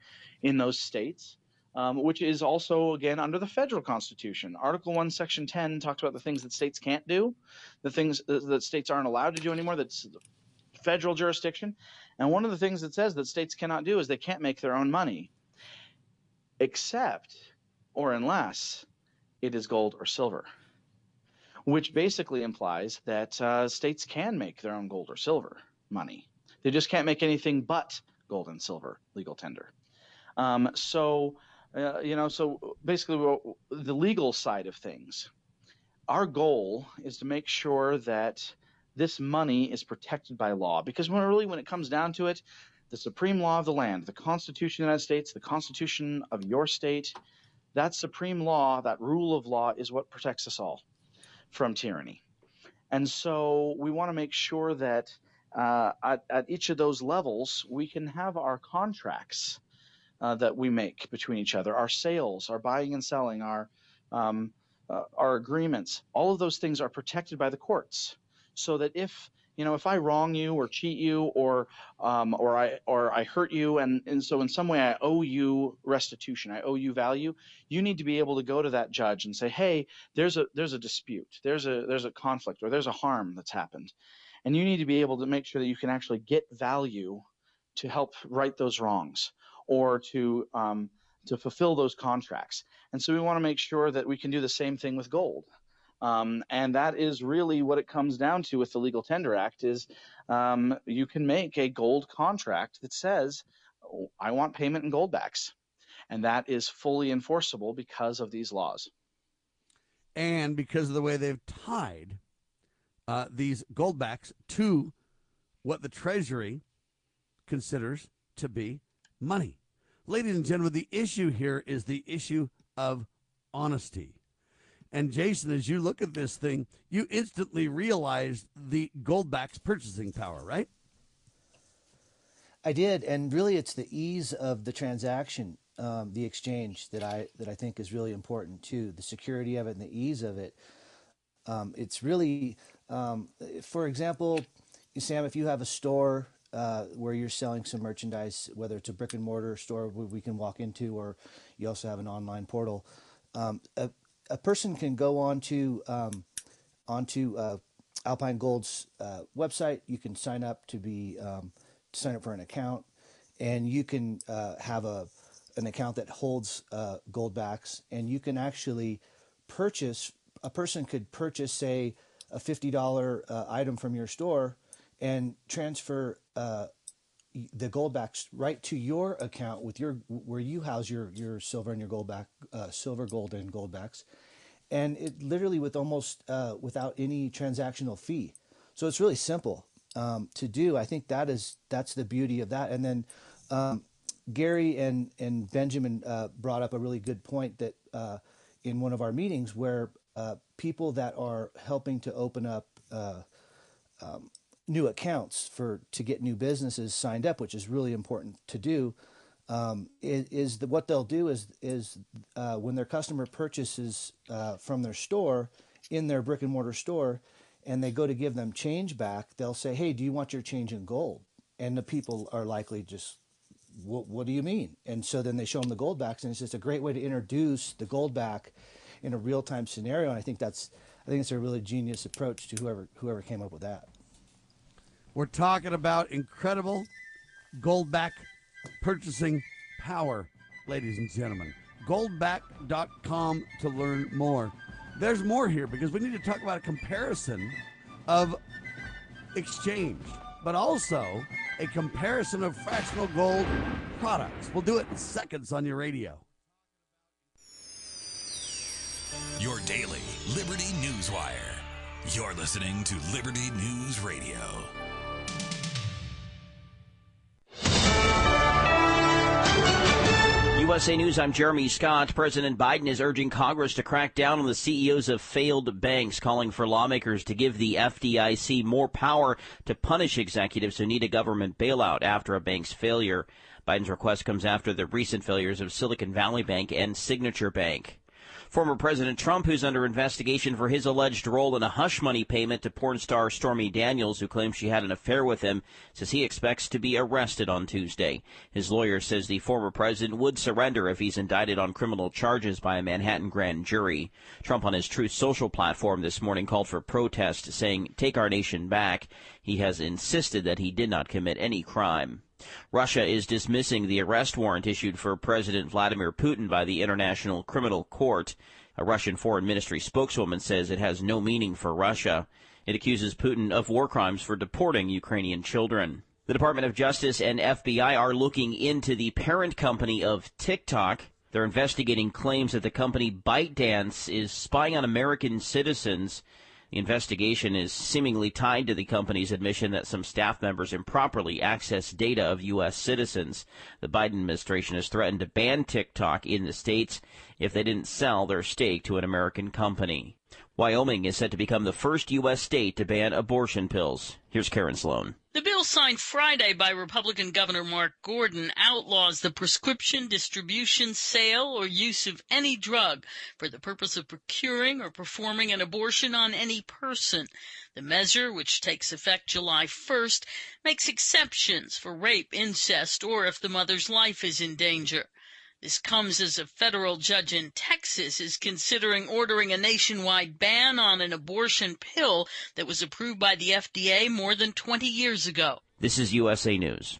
in those states. Um, which is also again under the federal constitution. Article 1, Section 10 talks about the things that states can't do, the things that states aren't allowed to do anymore. That's federal jurisdiction. And one of the things it says that states cannot do is they can't make their own money, except or unless it is gold or silver, which basically implies that uh, states can make their own gold or silver money. They just can't make anything but gold and silver legal tender. Um, so, uh, you know, so basically the legal side of things, our goal is to make sure that this money is protected by law. Because when really when it comes down to it the supreme law of the land the constitution of the united states the constitution of your state that supreme law that rule of law is what protects us all from tyranny. And so we want to make sure that uh, at, at, each of those levels we can have our contracts uh, that we make between each other our sales our buying and selling our um, uh, our agreements. All of those things are protected by the courts so that if you know if I wrong you or cheat you or um, or I or I hurt you and and so in some way I owe you restitution I owe you value you need to be able to go to that judge and say hey there's a there's a dispute there's a there's a conflict or there's a harm that's happened. And you need to be able to make sure that you can actually get value to help right those wrongs or to um, to fulfill those contracts. And so we want to make sure that we can do the same thing with gold um, and that is really what it comes down to with the Legal Tender Act is um, you can make a gold contract that says, oh, I want payment in goldbacks. And that is fully enforceable because of these laws. And because of the way they've tied uh, these goldbacks to what the Treasury considers to be money. Ladies and gentlemen, the issue here is the issue of honesty. And Jason, as you look at this thing, you instantly realize the Goldback's purchasing power, right? I did, and really, it's the ease of the transaction, um, the exchange that I that I think is really important too. The security of it and the ease of it. Um, it's really, um, for example, Sam, if you have a store uh, where you're selling some merchandise, whether it's a brick and mortar store we can walk into, or you also have an online portal. Um, a, a person can go on to um, onto uh, Alpine Gold's uh, website. You can sign up to be um, to sign up for an account, and you can uh, have a an account that holds uh, gold backs, and you can actually purchase. A person could purchase, say, a fifty dollar uh, item from your store, and transfer the goldbacks right to your account with your where you house your your silver and your gold back uh, silver gold and goldbacks and it literally with almost uh, without any transactional fee. So it's really simple um, to do. I think that is that's the beauty of that. And then um, gary and and benjamin uh, brought up a really good point that uh, in one of our meetings where uh, people that are helping to open up uh, um, new accounts for to get new businesses signed up, which is really important to do. Um, is, is the, what they'll do is is uh, when their customer purchases uh, from their store in their brick and mortar store, and they go to give them change back, they'll say, "Hey, do you want your change in gold?" And the people are likely just, "What, what do you mean?" And so then they show them the gold backs, and it's just a great way to introduce the gold back in a real time scenario. And I think that's I think it's a really genius approach to whoever whoever came up with that. We're talking about incredible Goldback purchasing power, ladies and gentlemen. Goldback.com to learn more. There's more here because we need to talk about a comparison of exchange, but also a comparison of fractional gold products. We'll do it in seconds on your radio. Your daily Liberty News Wire. You're listening to Liberty News Radio. USA News, I'm Jeremy Scott. President Biden is urging Congress to crack down on the CEOs of failed banks, calling for lawmakers to give the FDIC more power to punish executives who need a government bailout after a bank's failure. Biden's request comes after the recent failures of Silicon Valley Bank and Signature Bank. Former President Trump, who's under investigation for his alleged role in a hush money payment to porn star Stormy Daniels, who claims she had an affair with him, says he expects to be arrested on Tuesday. His lawyer says the former president would surrender if he's indicted on criminal charges by a Manhattan grand jury. Trump on his Truth Social platform this morning called for protest, saying, Take our nation back. He has insisted that he did not commit any crime. Russia is dismissing the arrest warrant issued for President Vladimir Putin by the International Criminal Court. A Russian Foreign Ministry spokeswoman says it has no meaning for Russia. It accuses Putin of war crimes for deporting Ukrainian children. The Department of Justice and FBI are looking into the parent company of TikTok. They're investigating claims that the company ByteDance is spying on American citizens the investigation is seemingly tied to the company's admission that some staff members improperly accessed data of U.S. citizens. The Biden administration has threatened to ban TikTok in the states if they didn't sell their stake to an American company. Wyoming is set to become the first U.S. state to ban abortion pills. Here's Karen Sloan. The bill signed Friday by Republican Governor Mark Gordon outlaws the prescription, distribution, sale, or use of any drug for the purpose of procuring or performing an abortion on any person. The measure, which takes effect July 1st, makes exceptions for rape, incest, or if the mother's life is in danger. This comes as a federal judge in Texas is considering ordering a nationwide ban on an abortion pill that was approved by the FDA more than 20 years ago. This is USA News.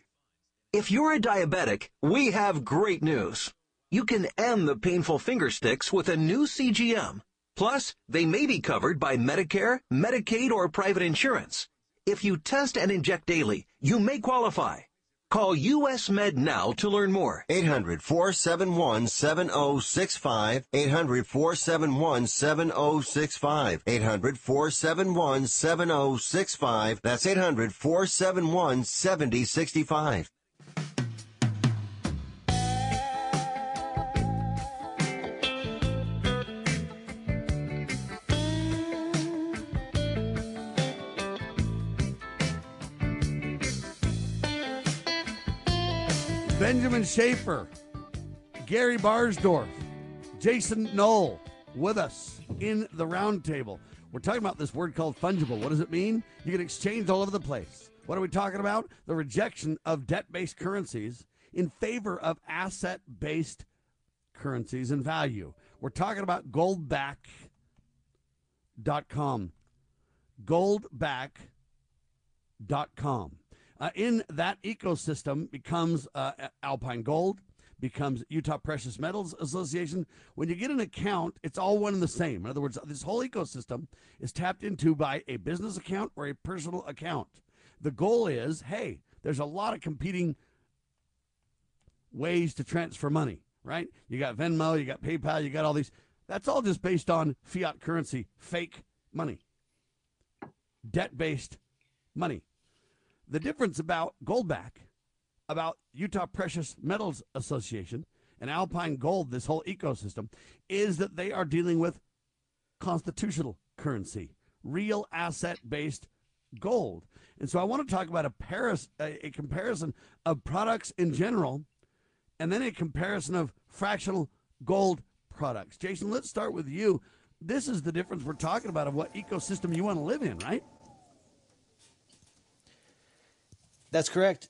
If you're a diabetic, we have great news. You can end the painful finger sticks with a new CGM. Plus, they may be covered by Medicare, Medicaid, or private insurance. If you test and inject daily, you may qualify. Call US Med now to learn more. 800 471 7065. 800 471 7065. 800 471 7065. That's 800 Benjamin Shafer, Gary Barsdorf, Jason Knoll with us in the roundtable. We're talking about this word called fungible. What does it mean? You can exchange all over the place. What are we talking about? The rejection of debt based currencies in favor of asset based currencies and value. We're talking about goldback.com. Goldback.com uh, in that ecosystem becomes uh, Alpine Gold, becomes Utah Precious Metals Association. When you get an account, it's all one and the same. In other words, this whole ecosystem is tapped into by a business account or a personal account. The goal is hey, there's a lot of competing ways to transfer money, right? You got Venmo, you got PayPal, you got all these. That's all just based on fiat currency, fake money, debt based money. The difference about Goldback, about Utah Precious Metals Association, and Alpine Gold, this whole ecosystem, is that they are dealing with constitutional currency, real asset based gold. And so I want to talk about a, Paris, a, a comparison of products in general and then a comparison of fractional gold products. Jason, let's start with you. This is the difference we're talking about of what ecosystem you want to live in, right? That's correct.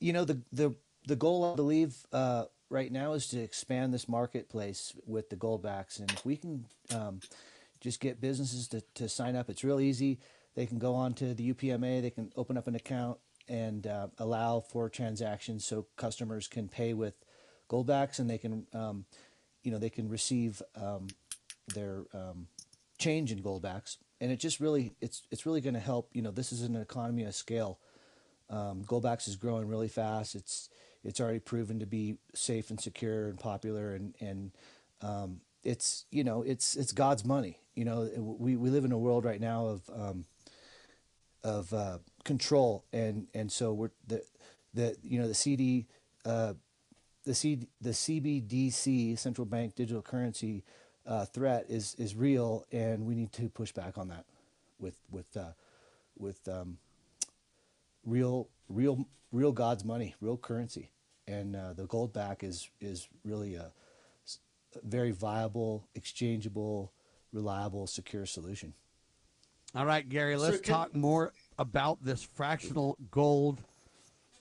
You know, the the the goal, I believe, uh, right now is to expand this marketplace with the goldbacks, and if we can um, just get businesses to, to sign up, it's real easy. They can go on to the UPMA, they can open up an account and uh, allow for transactions so customers can pay with goldbacks, and they can, um, you know, they can receive um, their um, change in goldbacks, and it just really, it's it's really going to help. You know, this is an economy of scale. Um, goldbacks is growing really fast. It's it's already proven to be safe and secure and popular, and and um, it's you know it's it's God's money. You know, we we live in a world right now of um, of uh, control, and and so we're the the you know the CD. Uh, the C, the CBDC central bank digital currency uh, threat is is real, and we need to push back on that with with uh, with um, real real real God's money, real currency, and uh, the gold back is is really a, a very viable, exchangeable, reliable, secure solution. All right, Gary, let's can, talk more about this fractional gold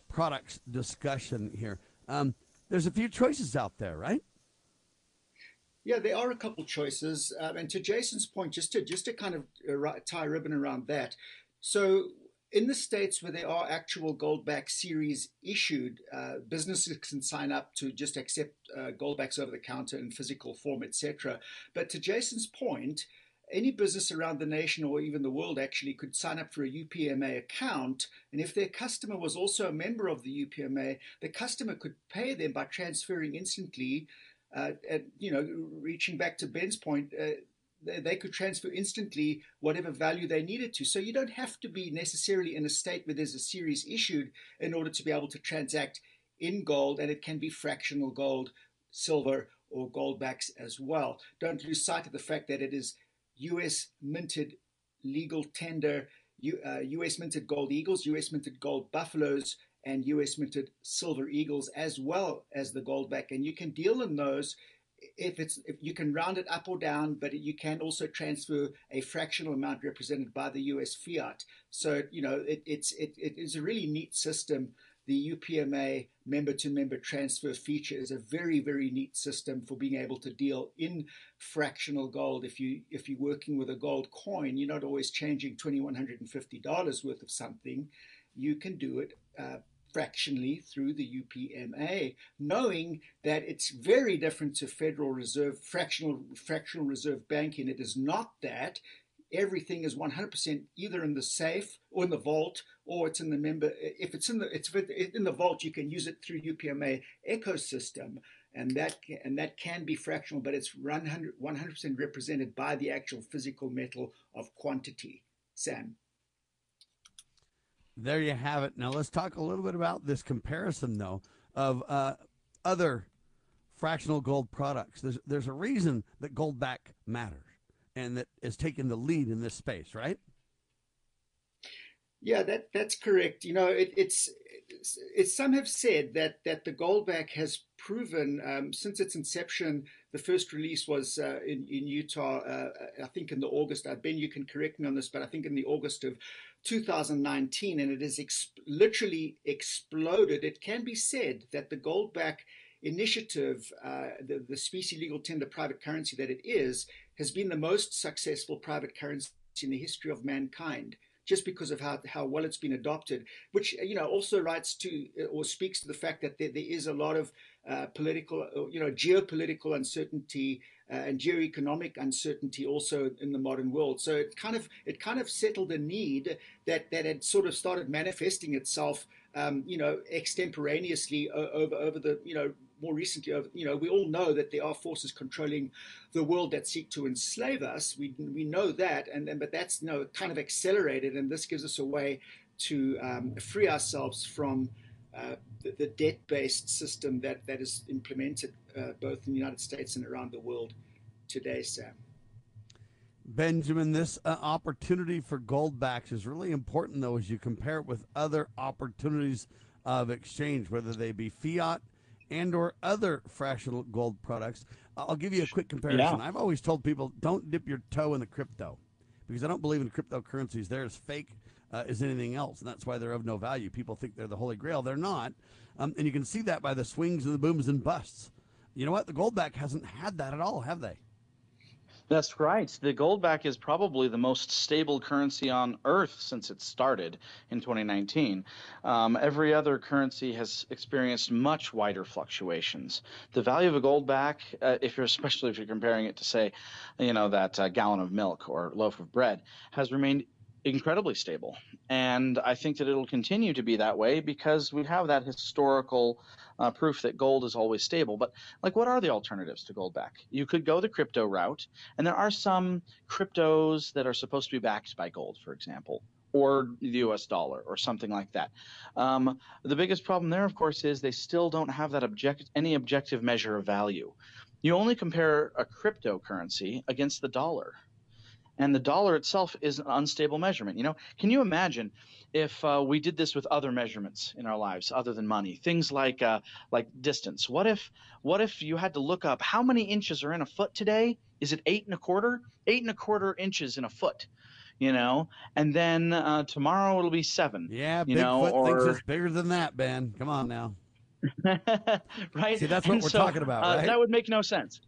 products discussion here. Um, there's a few choices out there, right? Yeah, there are a couple choices, um, and to Jason's point, just to just to kind of uh, tie ribbon around that. So, in the states where there are actual goldback series issued, uh, businesses can sign up to just accept uh, goldbacks over the counter in physical form, etc. But to Jason's point, any business around the nation or even the world actually could sign up for a UPMA account. And if their customer was also a member of the UPMA, the customer could pay them by transferring instantly. Uh, and, you know, reaching back to Ben's point, uh, they, could transfer instantly whatever value they needed to. So you don't have to be necessarily in a state where there's a series issued in order to be able to transact in gold, and it can be fractional gold, silver, or gold backs as well. Don't lose sight of the fact that it is US minted legal tender, uh, US minted gold eagles, US minted gold buffaloes, and US minted silver eagles, as well as the goldback. And you can deal in those if it's if you can round it up or down, but you can also transfer a fractional amount represented by the US fiat. So you know it, it's it, it is a really neat system. The UPMA member to member transfer feature is a very very neat system for being able to deal in fractional gold. If you if you're working with a gold coin you're not always changing $2150 worth of something. You can do it uh, fractionally through the UPMA, knowing that it's very different to Federal Reserve fractional fractional reserve banking. It is not that. Everything is 100% either in the safe or in the vault or it's in the member if it's in the it's in the vault you can use it through UPMA ecosystem. And that and that can be fractional but it's 100 100% represented by the actual physical metal of quantity sam there you have it now let's talk a little bit about this comparison though of uh, other fractional gold products there's there's a reason that goldback matters and that is taking the lead in this space, right? Yeah, that that's correct. You know, it, it's, it's, it's, some have said that that the Goldback has proven um, since its inception. The first release was uh, in in Utah, uh, I think in the August. Uh, ben, you can correct me on this, but I think in the August of 2019, and it has literally exploded. It can be said that the Goldback initiative, uh, the, the specie legal tender private currency that it is, has been the most successful private currency in the history of mankind just because of how, how well it's been adopted, which you know also writes to or speaks to the fact that there, there is a lot of uh, political, you know, geopolitical uncertainty uh, and geoeconomic uncertainty also in the modern world. So it kind of it kind of settled a need that that had sort of started manifesting itself, um, you know, extemporaneously over over the you know more recently, you know, we all know that there are forces controlling the world that seek to enslave us. We we know that, and, and but that's you know kind of accelerated, and this gives us a way to um, free ourselves from uh, the, the debt-based system that that is implemented uh, both in the United States and around the world today, Sam. Benjamin, this uh, opportunity for goldbacks is really important, though, as you compare it with other opportunities of exchange, whether they be fiat and or other fractional gold products. I'll give you a quick comparison. Yeah. I've always told people don't dip your toe in the crypto because I don't believe in cryptocurrencies. They're as fake uh, as anything else, and that's why they're of no value. People think they're the holy grail. They're not, um, and you can see that by the swings and the booms and busts. You know what? The goldback hasn't had that at all, have they? That's right. The goldback is probably the most stable currency on Earth since it started in 2019. Um, every other currency has experienced much wider fluctuations. The value of a goldback, uh, if you're especially if you're comparing it to say, you know, that uh, gallon of milk or loaf of bread, has remained incredibly stable. And I think that it'll continue to be that way because we have that historical uh, proof that gold is always stable. But like, what are the alternatives to gold back? You could go the crypto route, and there are some cryptos that are supposed to be backed by gold, for example. Or the US dollar, or something like that. Um, the biggest problem there, of course, is they still don't have that object, any objective measure of value. You only compare a cryptocurrency against the dollar and the dollar itself is an unstable measurement. You know, can you imagine if uh, we did this with other measurements in our lives other than money, things like uh, like distance? What if what if you had to look up how many inches are in a foot today? Is it eight and a quarter? Eight and a quarter inches in a foot. You know, and then uh, tomorrow it'll be seven. Yeah, you know, or thinks it's bigger than that, Ben. Come on now. right? See, that's what And we're so, talking about, uh, right? That would make no sense.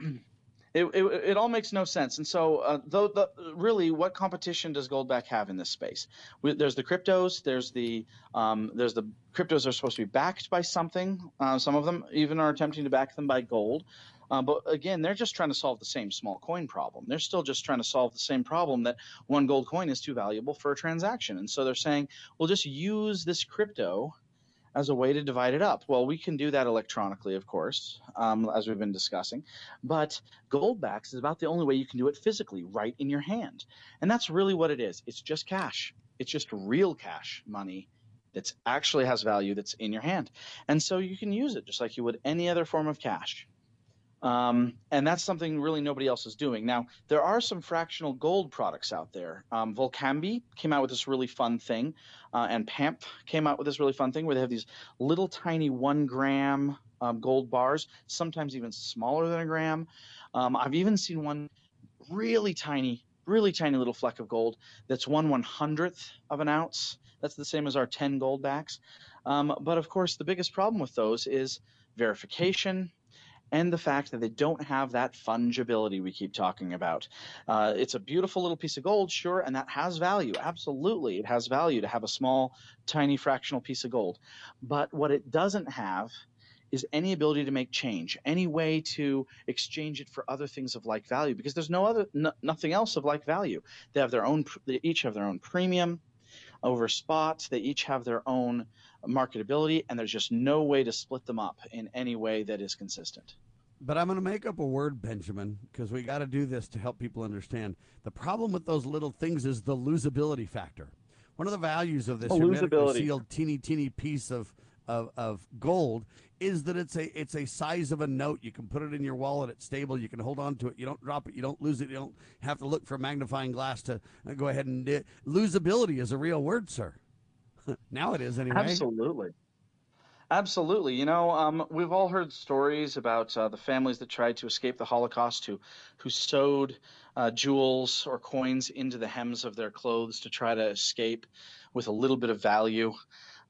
It, it, it all makes no sense. And so, uh, though, the, really, what competition does Goldback have in this space? We, there's the cryptos. There's the um, there's the cryptos are supposed to be backed by something. Uh, some of them even are attempting to back them by gold. Uh, but again, they're just trying to solve the same small coin problem. They're still just trying to solve the same problem that one gold coin is too valuable for a transaction. And so they're saying, we'll just use this crypto as a way to divide it up. Well, we can do that electronically, of course, um, as we've been discussing, but Goldbacks is about the only way you can do it physically, right in your hand. And that's really what it is. It's just cash. It's just real cash money that actually has value that's in your hand. And so you can use it just like you would any other form of cash. Um, and that's something really nobody else is doing. Now, there are some fractional gold products out there. Um, Valcambi came out with this really fun thing, uh, and PAMP came out with this really fun thing where they have these little tiny one gram um, gold bars, sometimes even smaller than a gram. Um, I've even seen one really tiny, really tiny little fleck of gold that's one one hundredth of an ounce. That's the same as our 10 gold backs. Um, but of course, the biggest problem with those is verification and the fact that they don't have that fungibility we keep talking about. Uh, it's a beautiful little piece of gold, sure, and that has value. Absolutely, it has value to have a small, tiny fractional piece of gold. But what it doesn't have is any ability to make change, any way to exchange it for other things of like value, because there's no other, no, nothing else of like value. They have their own, they each have their own premium over spots. They each have their own marketability, and there's just no way to split them up in any way that is consistent. But I'm going to make up a word, Benjamin, because we got to do this to help people understand. The problem with those little things is the losability factor. One of the values of this Oh, hermetically losability. sealed teeny teeny piece of, of of gold is that it's a it's a size of a note. You can put it in your wallet. It's stable. You can hold on to it. You don't drop it. You don't lose it. You don't have to look for a magnifying glass to uh, go ahead and do losability is a real word, sir. now it is anyway. Absolutely. Absolutely. You know, um, we've all heard stories about uh, the families that tried to escape the Holocaust who, who sewed uh, jewels or coins into the hems of their clothes to try to escape with a little bit of value.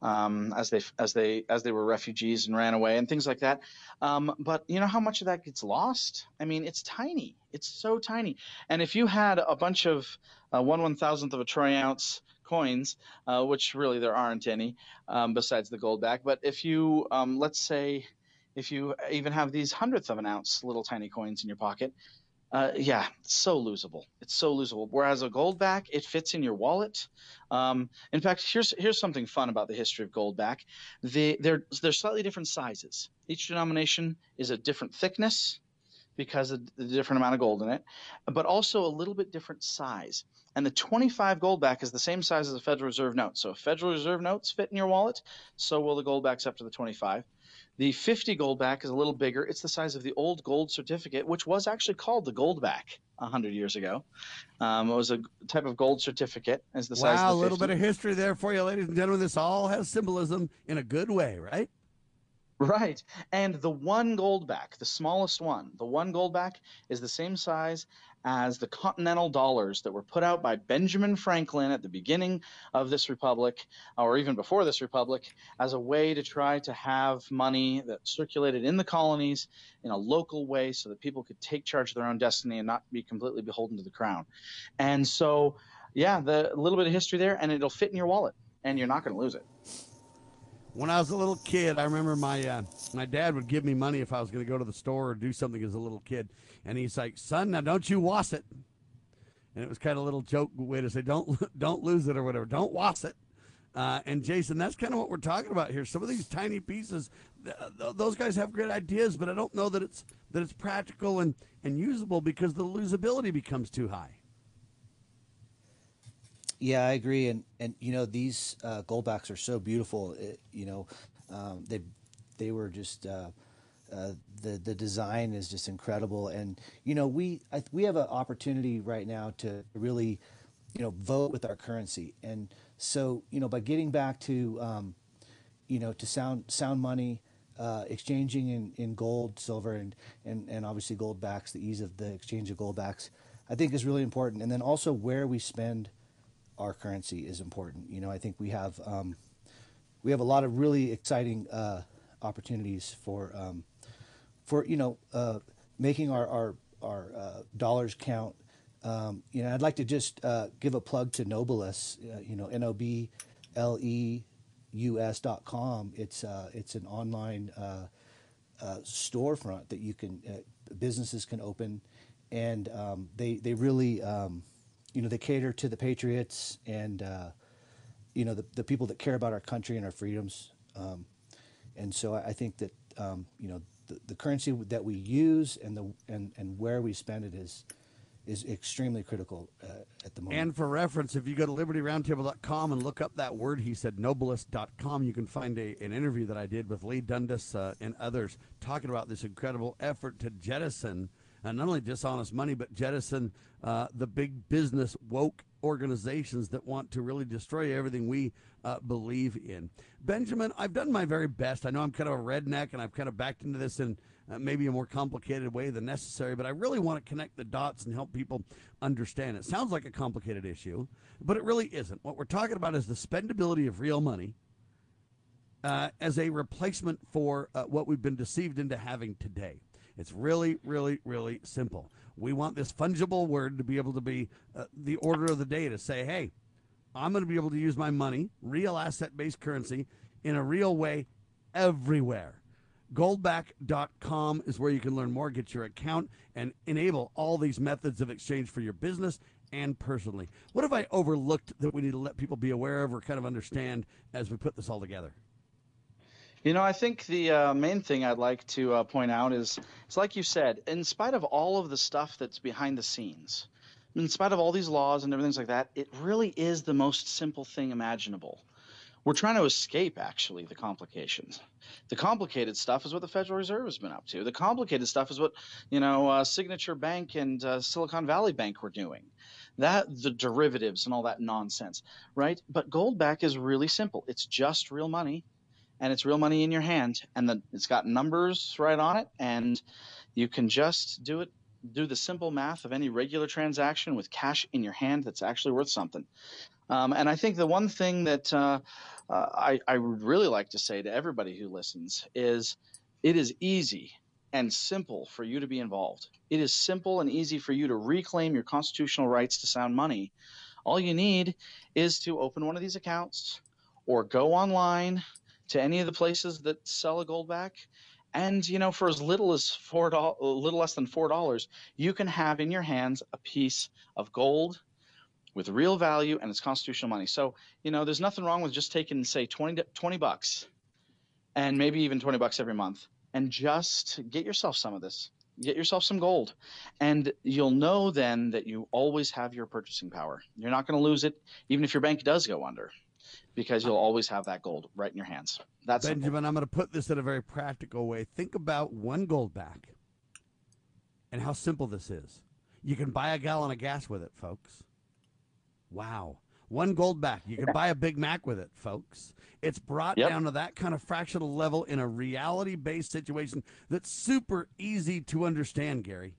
Um, as they as they as they were refugees and ran away and things like that, um, but you know how much of that gets lost? I mean, it's tiny. It's so tiny. And if you had a bunch of uh, one one thousandth of a troy ounce coins, uh, which really there aren't any um, besides the gold back. But if you, um, let's say, if you even have these hundredths of an ounce little tiny coins in your pocket, uh, yeah, so losable. It's so losable. Whereas a gold back, it fits in your wallet. Um, in fact, here's here's something fun about the history of gold back. They, they're they're slightly different sizes. Each denomination is a different thickness because of the different amount of gold in it, but also a little bit different size. And the 25 goldback is the same size as a Federal Reserve note. So if Federal Reserve notes fit in your wallet, so will the goldbacks up to the 25. The 50 goldback is a little bigger. It's the size of the old gold certificate, which was actually called the goldback 100 years ago. Um, it was a type of gold certificate. As the size Wow, a little 50. bit of history there for you, ladies and gentlemen. This all has symbolism in a good way, right? Right. And the one goldback, the smallest one, the one goldback is the same size as the continental dollars that were put out by Benjamin Franklin at the beginning of this republic, or even before this republic, as a way to try to have money that circulated in the colonies in a local way so that people could take charge of their own destiny and not be completely beholden to the crown. And so, yeah, the a little bit of history there, and it'll fit in your wallet, and you're not going to lose it. When I was a little kid, I remember my uh, my dad would give me money if I was going to go to the store or do something as a little kid, and he's like, "Son, now don't you wass it." And it was kind of a little joke way to say, "Don't don't lose it" or whatever. Don't wass it. Uh, and Jason, that's kind of what we're talking about here. Some of these tiny pieces, th- th- those guys have great ideas, but I don't know that it's that it's practical and and usable because the losability becomes too high. Yeah, I agree, and and you know these uh, goldbacks are so beautiful. It, you know, um, they they were just uh, uh, the the design is just incredible, and you know we I, we have an opportunity right now to really you know vote with our currency, and so you know by getting back to um, you know to sound sound money. Uh, exchanging in, in gold, silver, and, and, and obviously gold backs, the ease of the exchange of gold backs, I think is really important. And then also where we spend our currency is important. You know, I think we have um, we have a lot of really exciting uh, opportunities for um, for you know uh, making our our, our uh, dollars count. Um, you know, I'd like to just uh, give a plug to NobleUS. Uh, you know, N O B L E U S dot com. It's uh, it's an online storefront that you can businesses can open, and um, they they really um, you know, they cater to the patriots and, uh, you know, the, the people that care about our country and our freedoms. Um, and so I, I think that, um, you know, the, the currency that we use and the and, and where we spend it is is extremely critical uh, at the moment. And for reference, if you go to libertyroundtable.com and look up that word, he said nobleus.com, you can find a, an interview that I did with Lee Dundas uh, and others talking about this incredible effort to jettison – uh, not only dishonest money, but jettison uh, the big business woke organizations that want to really destroy everything we uh, believe in. Benjamin, I've done my very best. I know I'm kind of a redneck and I've kind of backed into this in uh, maybe a more complicated way than necessary, but I really want to connect the dots and help people understand. It sounds like a complicated issue, but it really isn't. What we're talking about is the spendability of real money. Uh, as a replacement for uh, what we've been deceived into having today. It's really, really, really simple. We want this fungible word to be able to be uh, the order of the day to say, hey, I'm going to be able to use my money, real asset based currency, in a real way everywhere. Goldback.com is where you can learn more, get your account, and enable all these methods of exchange for your business and personally. What have I overlooked that we need to let people be aware of or kind of understand as we put this all together? You know, I think the uh, main thing I'd like to uh, point out is it's like you said, in spite of all of the stuff that's behind the scenes, in spite of all these laws and everything like that, it really is the most simple thing imaginable. We're trying to escape, actually, the complications. The complicated stuff is what the Federal Reserve has been up to. The complicated stuff is what, you know, uh, Signature Bank and uh, Silicon Valley Bank were doing. That, the derivatives and all that nonsense, right? But Goldback is really simple. It's just real money and it's real money in your hand and the, it's got numbers right on it and you can just do it do the simple math of any regular transaction with cash in your hand that's actually worth something. Um, and i think the one thing that uh, uh, I, I would really like to say to everybody who listens is it is easy and simple for you to be involved. It is simple and easy for you to reclaim your constitutional rights to sound money. All you need is to open one of these accounts or go online to any of the places that sell a goldback. And you know, for as little as four dollars, a little less than four dollars, you can have in your hands a piece of gold with real value and it's constitutional money. So you know, there's nothing wrong with just taking say 20, 20 bucks, and maybe even twenty bucks every month, and just get yourself some of this. Get yourself some gold, and you'll know then that you always have your purchasing power. You're not going to lose it, even if your bank does go under because you'll always have that gold right in your hands. That's Benjamin. Simple. I'm going to put this in a very practical way. Think about one gold back and how simple this is. You can buy a gallon of gas with it, folks. Wow. One gold back. You can buy a Big Mac with it, folks. It's brought Yep. down to that kind of fractional level in a reality based situation that's super easy to understand, Gary.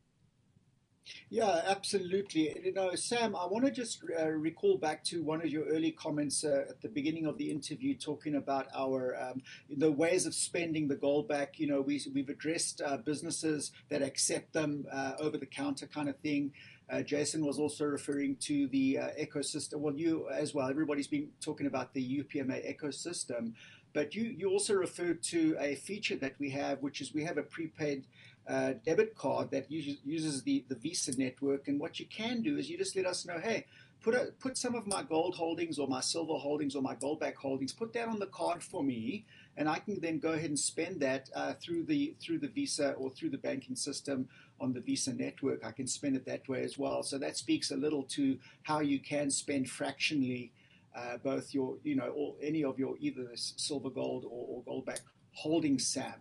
Yeah, absolutely. You know, Sam, I want to just uh, recall back to one of your early comments uh, at the beginning of the interview, talking about our um, the ways of spending the gold back. You know, we, we've addressed uh, businesses that accept them uh, over the counter kind of thing. Uh, Jason was also referring to the uh, ecosystem. Well, you as well. Everybody's been talking about the UPMA ecosystem, but you you also referred to a feature that we have, which is we have a prepaid uh, debit card that uses, uses the, the Visa network. And what you can do is you just let us know, hey, put a, put some of my gold holdings or my silver holdings or my gold back holdings, put that on the card for me, and I can then go ahead and spend that uh, through the through the Visa or through the banking system on the Visa network. I can spend it that way as well. So that speaks a little to how you can spend fractionally. Uh, both your, you know, or any of your either silver gold or, or gold back holdings, Sam.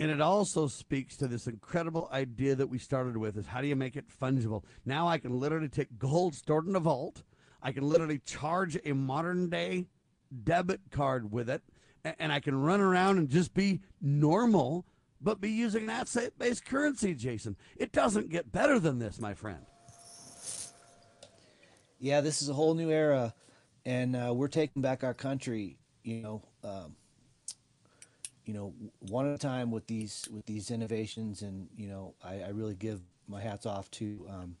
And it also speaks to this incredible idea that we started with is how do you make it fungible? Now I can literally take gold stored in a vault. I can literally charge a modern day debit card with it and I can run around and just be normal but be using that based currency, Jason. It doesn't get better than this, my friend. Yeah, this is a whole new era, and uh, we're taking back our country. You know, um, you know, one at a time with these with these innovations, and you know, I, I really give my hats off to um,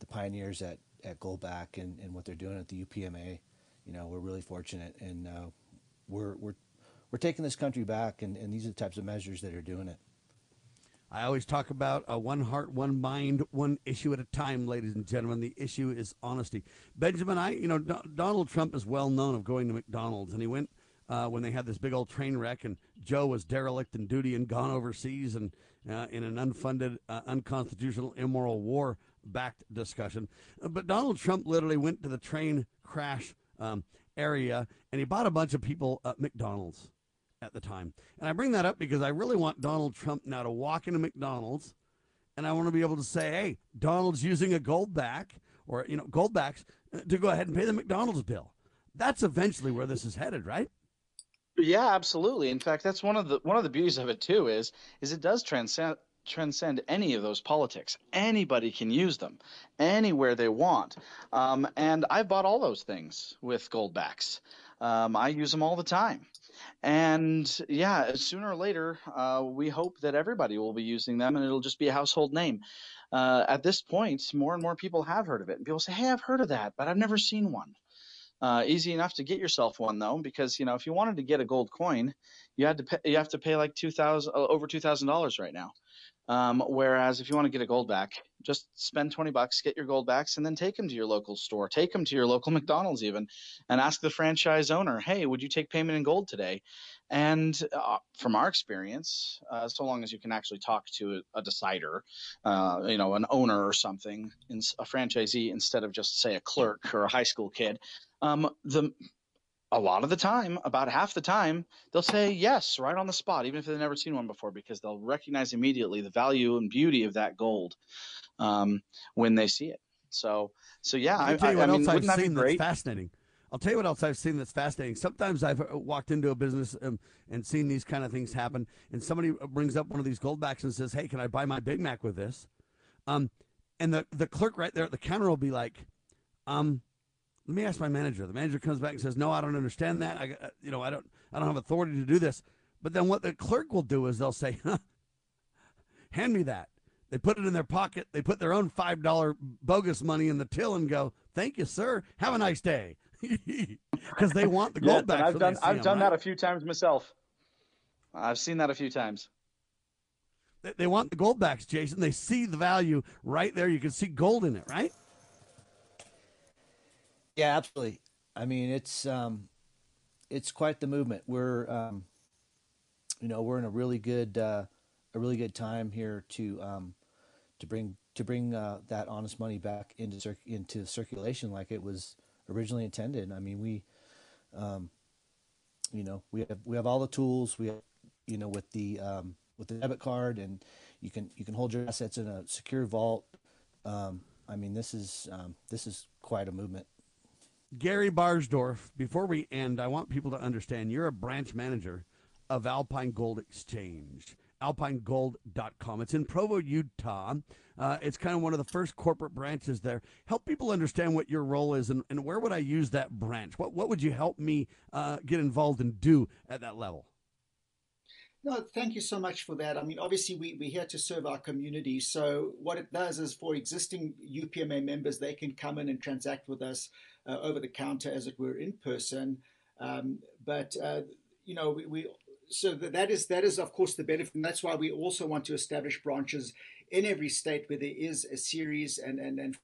the pioneers at at Goldback and, and what they're doing at the UPMA. You know, we're really fortunate, and uh, we're we're we're taking this country back, and, and these are the types of measures that are doing it. I always talk about a one heart, one mind, one issue at a time, ladies and gentlemen. The issue is honesty. Benjamin, I, you know, Donald Trump is well known of going to McDonald's, and he went uh, when they had this big old train wreck, and Joe was derelict in duty and gone overseas and uh, in an unfunded, uh, unconstitutional, immoral war backed discussion. But Donald Trump literally went to the train crash um, area and he bought a bunch of people at McDonald's at the time. And I bring that up because I really want Donald Trump now to walk into McDonald's and I want to be able to say, hey, Donald's using a gold back or, you know, gold backs to go ahead and pay the McDonald's bill. That's eventually where this is headed, right? Yeah, absolutely. In fact, that's one of the one of the beauties of it too is is it does transcend transcend any of those politics. Anybody can use them anywhere they want. Um, and I've bought all those things with goldbacks. Um, I use them all the time. And yeah, sooner or later, uh, we hope that everybody will be using them and it'll just be a household name. Uh, at this point, more and more people have heard of it. And people say, hey, I've heard of that, but I've never seen one. Uh, easy enough to get yourself one though, because you know if you wanted to get a gold coin, you had to pay, you have to pay like two thousand uh, over two thousand dollars right now. Um, whereas if you want to get a gold back, just spend 20 bucks, get your gold backs, and then take them to your local store, take them to your local McDonald's even, and ask the franchise owner, hey, would you take payment in gold today? And uh, from our experience, uh, so long as you can actually talk to a, a decider, uh, you know, an owner or something, a franchisee instead of just say a clerk or a high school kid, um, the a lot of the time, about half the time, they'll say yes right on the spot, even if they've never seen one before, because they'll recognize immediately the value and beauty of that gold um, when they see it. So, so yeah, I'll tell you I, what I else mean, I've that seen that's fascinating. I'll tell you what else I've seen that's fascinating. Sometimes I've uh, walked into a business um, and seen these kind of things happen, and somebody brings up one of these goldbacks and says, "Hey, can I buy my Big Mac with this?" Um, and the the clerk right there at the counter will be like, "Um, let me ask my manager. The manager comes back and says, "No, I don't understand that. I, uh, you know, I don't, I don't have authority to do this." But then what the clerk will do is they'll say, huh, "Hand me that." They put it in their pocket. They put their own five dollar bogus money in the till and go, "Thank you, sir. Have a nice day." Because they want the gold yes, back. I've done, I've them, done right? that a few times myself. I've seen that a few times. They, they want the gold backs, Jason. They see the value right there. You can see gold in it, right? Yeah, absolutely. I mean, it's um, it's quite the movement. We're um, you know we're in a really good uh, a really good time here to um, to bring to bring uh, that honest money back into cir- into circulation like it was originally intended. I mean, we um, you know we have we have all the tools. We have you know with the um, with the debit card and you can you can hold your assets in a secure vault. Um, I mean, this is um, this is quite a movement. Gary Barsdorf, before we end, I want people to understand you're a branch manager of Alpine Gold Exchange. alpinegold.com. It's in Provo, Utah. Uh, it's kind of one of the first corporate branches there. Help people understand what your role is and, and where would I use that branch? What, what would you help me uh, get involved and do at that level? No, thank you so much for that. I mean, obviously, we, we're here to serve our community. So, what it does is for existing UPMA members, they can come in and transact with us uh, over the counter, as it were, in person. Um, but, uh, you know, we, we so that is that is of course the benefit, and that's why we also want to establish branches in every state where there is a series and and and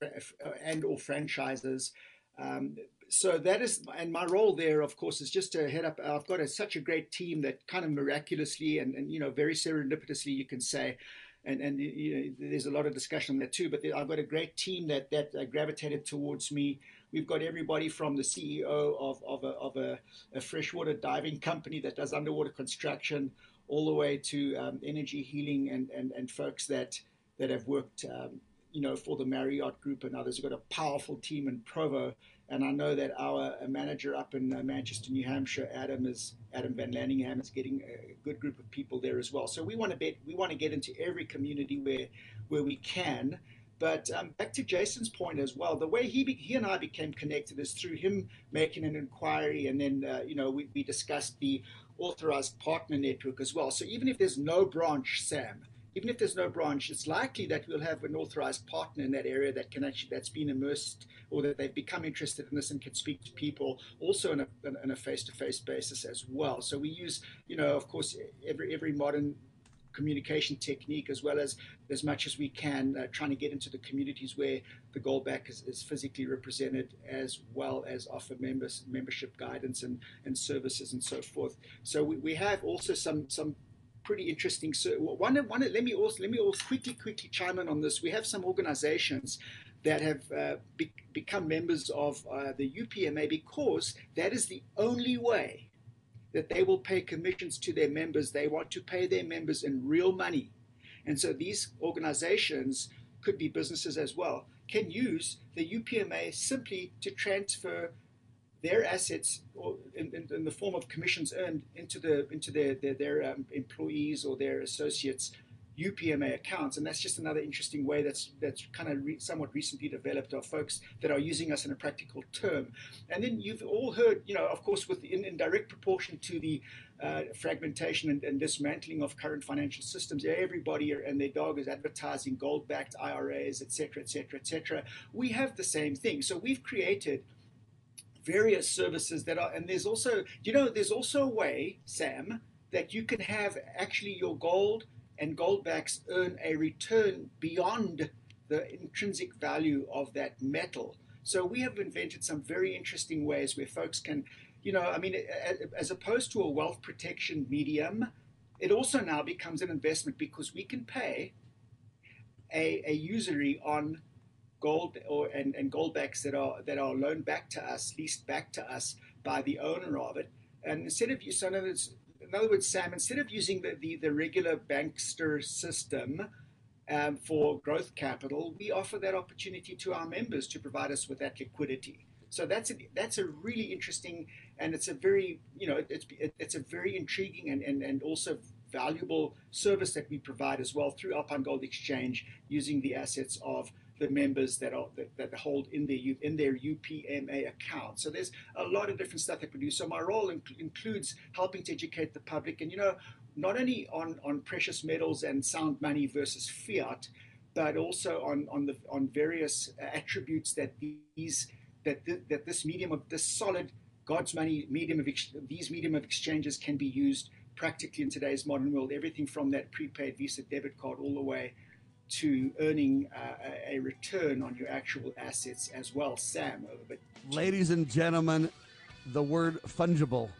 and or franchises. Um, so that is, and my role there, of course, is just to head up. I've got a, such a great team that kind of miraculously and, and you know very serendipitously, you can say, and and you know, there's a lot of discussion on that too. But I've got a great team that that uh, gravitated towards me. We've got everybody from the CEO of of a, of a, a freshwater diving company that does underwater construction, all the way to um, energy healing and and and folks that that have worked. Um, you know, for the Marriott Group and others, we've got a powerful team in Provo and I know that our manager up in uh, Manchester, New Hampshire, Adam is Adam Van Lanningham is getting a good group of people there as well. So we want to bet we want to get into every community where where we can. But um, back to Jason's point as well, the way he be, he and I became connected is through him making an inquiry, and then uh, you know we, we discussed the authorized partner network as well. So even if there's no branch, Sam, even if there's no branch, it's likely that we'll have an authorized partner in that area that can actually that's been immersed or that they've become interested in this and can speak to people also in a, in a face-to-face basis as well. So we use, you know, of course, every every modern communication technique as well as as much as we can uh, trying to get into the communities where the goldback is, is, physically represented as well as offer members membership guidance and, and services and so forth so we, we have also some some pretty interesting. So one, one, let me also let me also quickly quickly chime in on this. We have some organisations that have uh, be, become members of uh, the UPMA because that is the only way that they will pay commissions to their members. They want to pay their members in real money, and so these organisations could be businesses as well can use the UPMA simply to transfer their assets in, in, in, the form of commissions earned into the into their their, their um, employees or their associates UPMA accounts, and that's just another interesting way that's that's kind of re- somewhat recently developed of folks that are using us in a practical term. And then you've all heard, you know, of course, with in, in direct proportion to the uh, fragmentation and, and, dismantling of current financial systems, everybody and their dog is advertising gold-backed IRAs, et cetera, et cetera, et cetera. We have the same thing. So we've created various services that are, and there's also, you know, there's also a way, Sam, that you can have actually your gold and goldbacks earn a return beyond the intrinsic value of that metal. So we have invented some very interesting ways where folks can, you know, I mean, as opposed to a wealth protection medium, it also now becomes an investment because we can pay a, a usury on gold or and, and goldbacks that are that are loaned back to us, leased back to us by the owner of it. And instead of so in other words, in other words, Sam, instead of using the, the, the regular bankster system um, for growth capital, we offer that opportunity to our members to provide us with that liquidity. So that's a, that's a really interesting and it's a very you know it's it's a very intriguing and, and, and also valuable service that we provide as well through Alpine Gold Exchange using the assets of the members that are that, that hold in their in their UPMA account. So there's a lot of different stuff that we do. So my role inc- includes helping to educate the public, and you know, not only on on precious metals and sound money versus fiat, but also on on the on various attributes that these that th- that this medium of this solid God's money medium of ex- these medium of exchanges can be used practically in today's modern world. Everything from that prepaid Visa debit card all the way to earning uh, a return on your actual assets as well, Sam. But ladies and gentlemen, the word fungible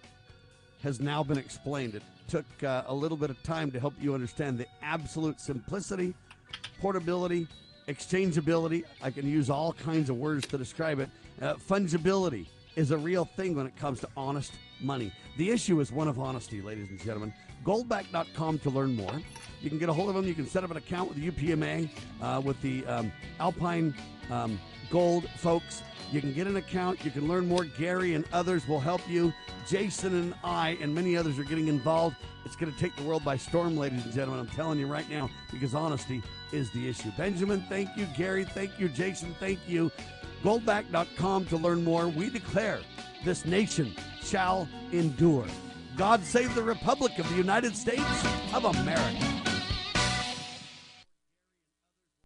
has now been explained. It took uh, a little bit of time to help you understand the absolute simplicity, portability, exchangeability. I can use all kinds of words to describe it. Uh, fungibility is a real thing when it comes to honest money. The issue is one of honesty, ladies and gentlemen. Goldback.com to learn more. You can get a hold of them. You can set up an account with the UPMA, uh, with the um, Alpine um, Gold folks. You can get an account. You can learn more. Gary and others will help you. Jason and I and many others are getting involved. It's going to take the world by storm, ladies and gentlemen. I'm telling you right now, because honesty is the issue. Benjamin, thank you. Gary, thank you. Jason, thank you. Goldback.com to learn more. We declare this nation shall endure. God save the Republic of the United States of America.